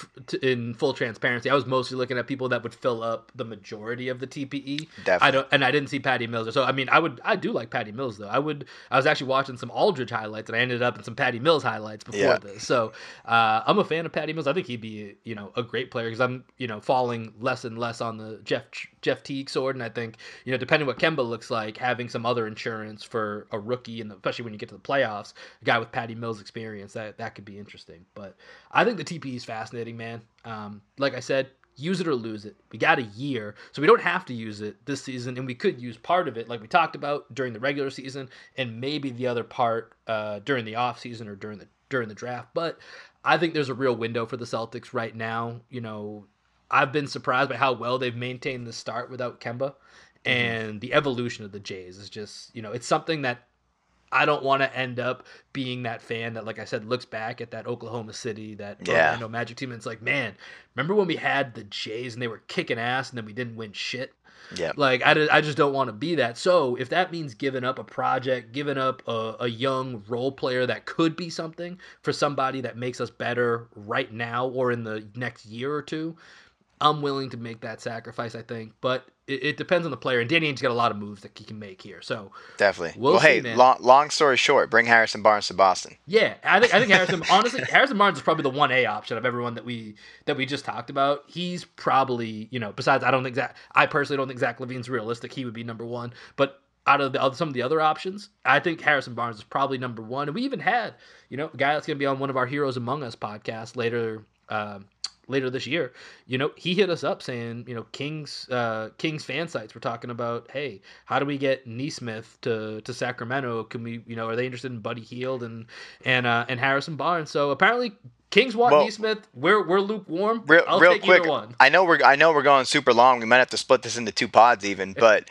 in full transparency, I was mostly looking at people that would fill up the majority of the TPE. Definitely. I don't, and I didn't see Patty Mills. So I mean, I would, I do like Patty Mills though. I would, I was actually watching some Aldridge highlights, and I ended up in some Patty Mills highlights before yeah. this. So uh, I'm a fan of Patty Mills. I think he'd be, you know, a great player because I'm, you know, falling less and less on the Jeff Jeff Teague sword, and I think, you know, depending what Kemba looks like, having some other insurance for a rookie, and especially when you get to the playoffs, a guy with Patty Mills experience, that that could be interesting. But I think the TPE is fascinating, man. Um, like I said, use it or lose it. We got a year, so we don't have to use it this season, and we could use part of it, like we talked about during the regular season, and maybe the other part uh, during the off season or during the during the draft. But I think there's a real window for the Celtics right now. You know, I've been surprised by how well they've maintained the start without Kemba. Mm-hmm. And the evolution of the Jays is just, you know, it's something that I don't want to end up being that fan that, like I said, looks back at that Oklahoma City, that yeah. Orlando Magic team, and it's like, man, remember when we had the Jays and they were kicking ass and then we didn't win shit? Yeah. Like, I, I just don't want to be that. So, if that means giving up a project, giving up a, a young role player that could be something for somebody that makes us better right now or in the next year or two, I'm willing to make that sacrifice, I think. But it, it, depends on the player. And Danny Ainge's got a lot of moves that he can make here. So definitely. We'll, well see, hey, long, long, story short, bring Harrison Barnes to Boston. Yeah, I think I think Harrison honestly Harrison Barnes is probably the one A option of everyone that we that we just talked about. He's probably you know besides I don't think Zach I personally don't think Zach LaVine's realistic. He would be number one, but. Out of the, some of the other options, I think Harrison Barnes is probably number one. And we even had, you know, a guy that's going to be on one of our Heroes Among Us podcasts later uh, later this year, you know, he hit us up saying, you know, Kings uh, Kings fan sites were talking about, hey, how do we get Nesmith to to Sacramento? Can we, you know, are they interested in Buddy Hield and and uh, and Harrison Barnes? So apparently. Kings want well, Nesmith. We're we're lukewarm. Real, real quick, I know we're I know we're going super long. We might have to split this into two pods even, but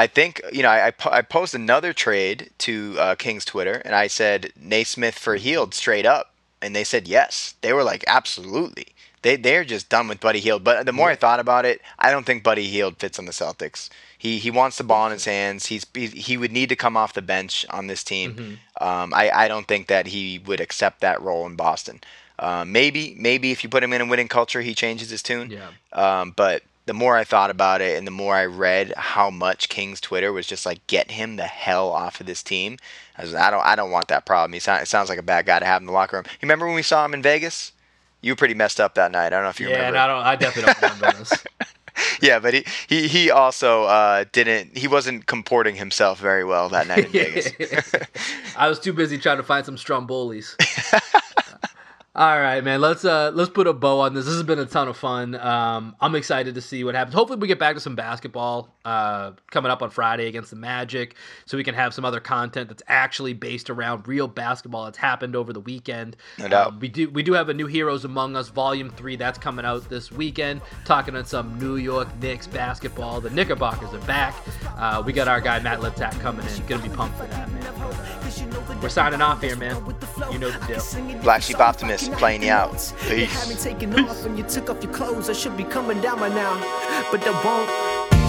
I think you know I, I, I posted another trade to uh, King's Twitter and I said Nesmith for Hield straight up, and they said yes. They were like absolutely they they're just done with Buddy Hield. But the more yeah. I thought about it, I don't think Buddy Hield fits on the Celtics. He he wants the ball in his hands. He's he would need to come off the bench on this team. Mm-hmm. Um, I I don't think that he would accept that role in Boston. Uh, maybe maybe if you put him in a winning culture, he changes his tune. Yeah. Um, but the more I thought about it and the more I read how much King's Twitter was just like get him the hell off of this team, I was I don't I don't want that problem. He sound, it sounds like a bad guy to have in the locker room. You remember when we saw him in Vegas? you were pretty messed up that night. I don't know if you yeah, remember. Yeah, I don't. I definitely don't remember this. yeah, but he he, he also uh, didn't. He wasn't comporting himself very well that night in Vegas. I was too busy trying to find some Stromboli's. All right, man. Let's uh let's put a bow on this. This has been a ton of fun. Um, I'm excited to see what happens. Hopefully, we get back to some basketball uh, coming up on Friday against the Magic, so we can have some other content that's actually based around real basketball that's happened over the weekend. No doubt. Um, we do we do have a new Heroes Among Us Volume Three that's coming out this weekend, talking on some New York Knicks basketball. The Knickerbockers are back. Uh, we got our guy Matt Liptak coming in. Gonna be pumped for that, man. We're signing off here, man. You know the deal. Black Sheep Optimist playing you out. Peace. Peace. off and you took off your clothes. I should be coming down by now, but I won't.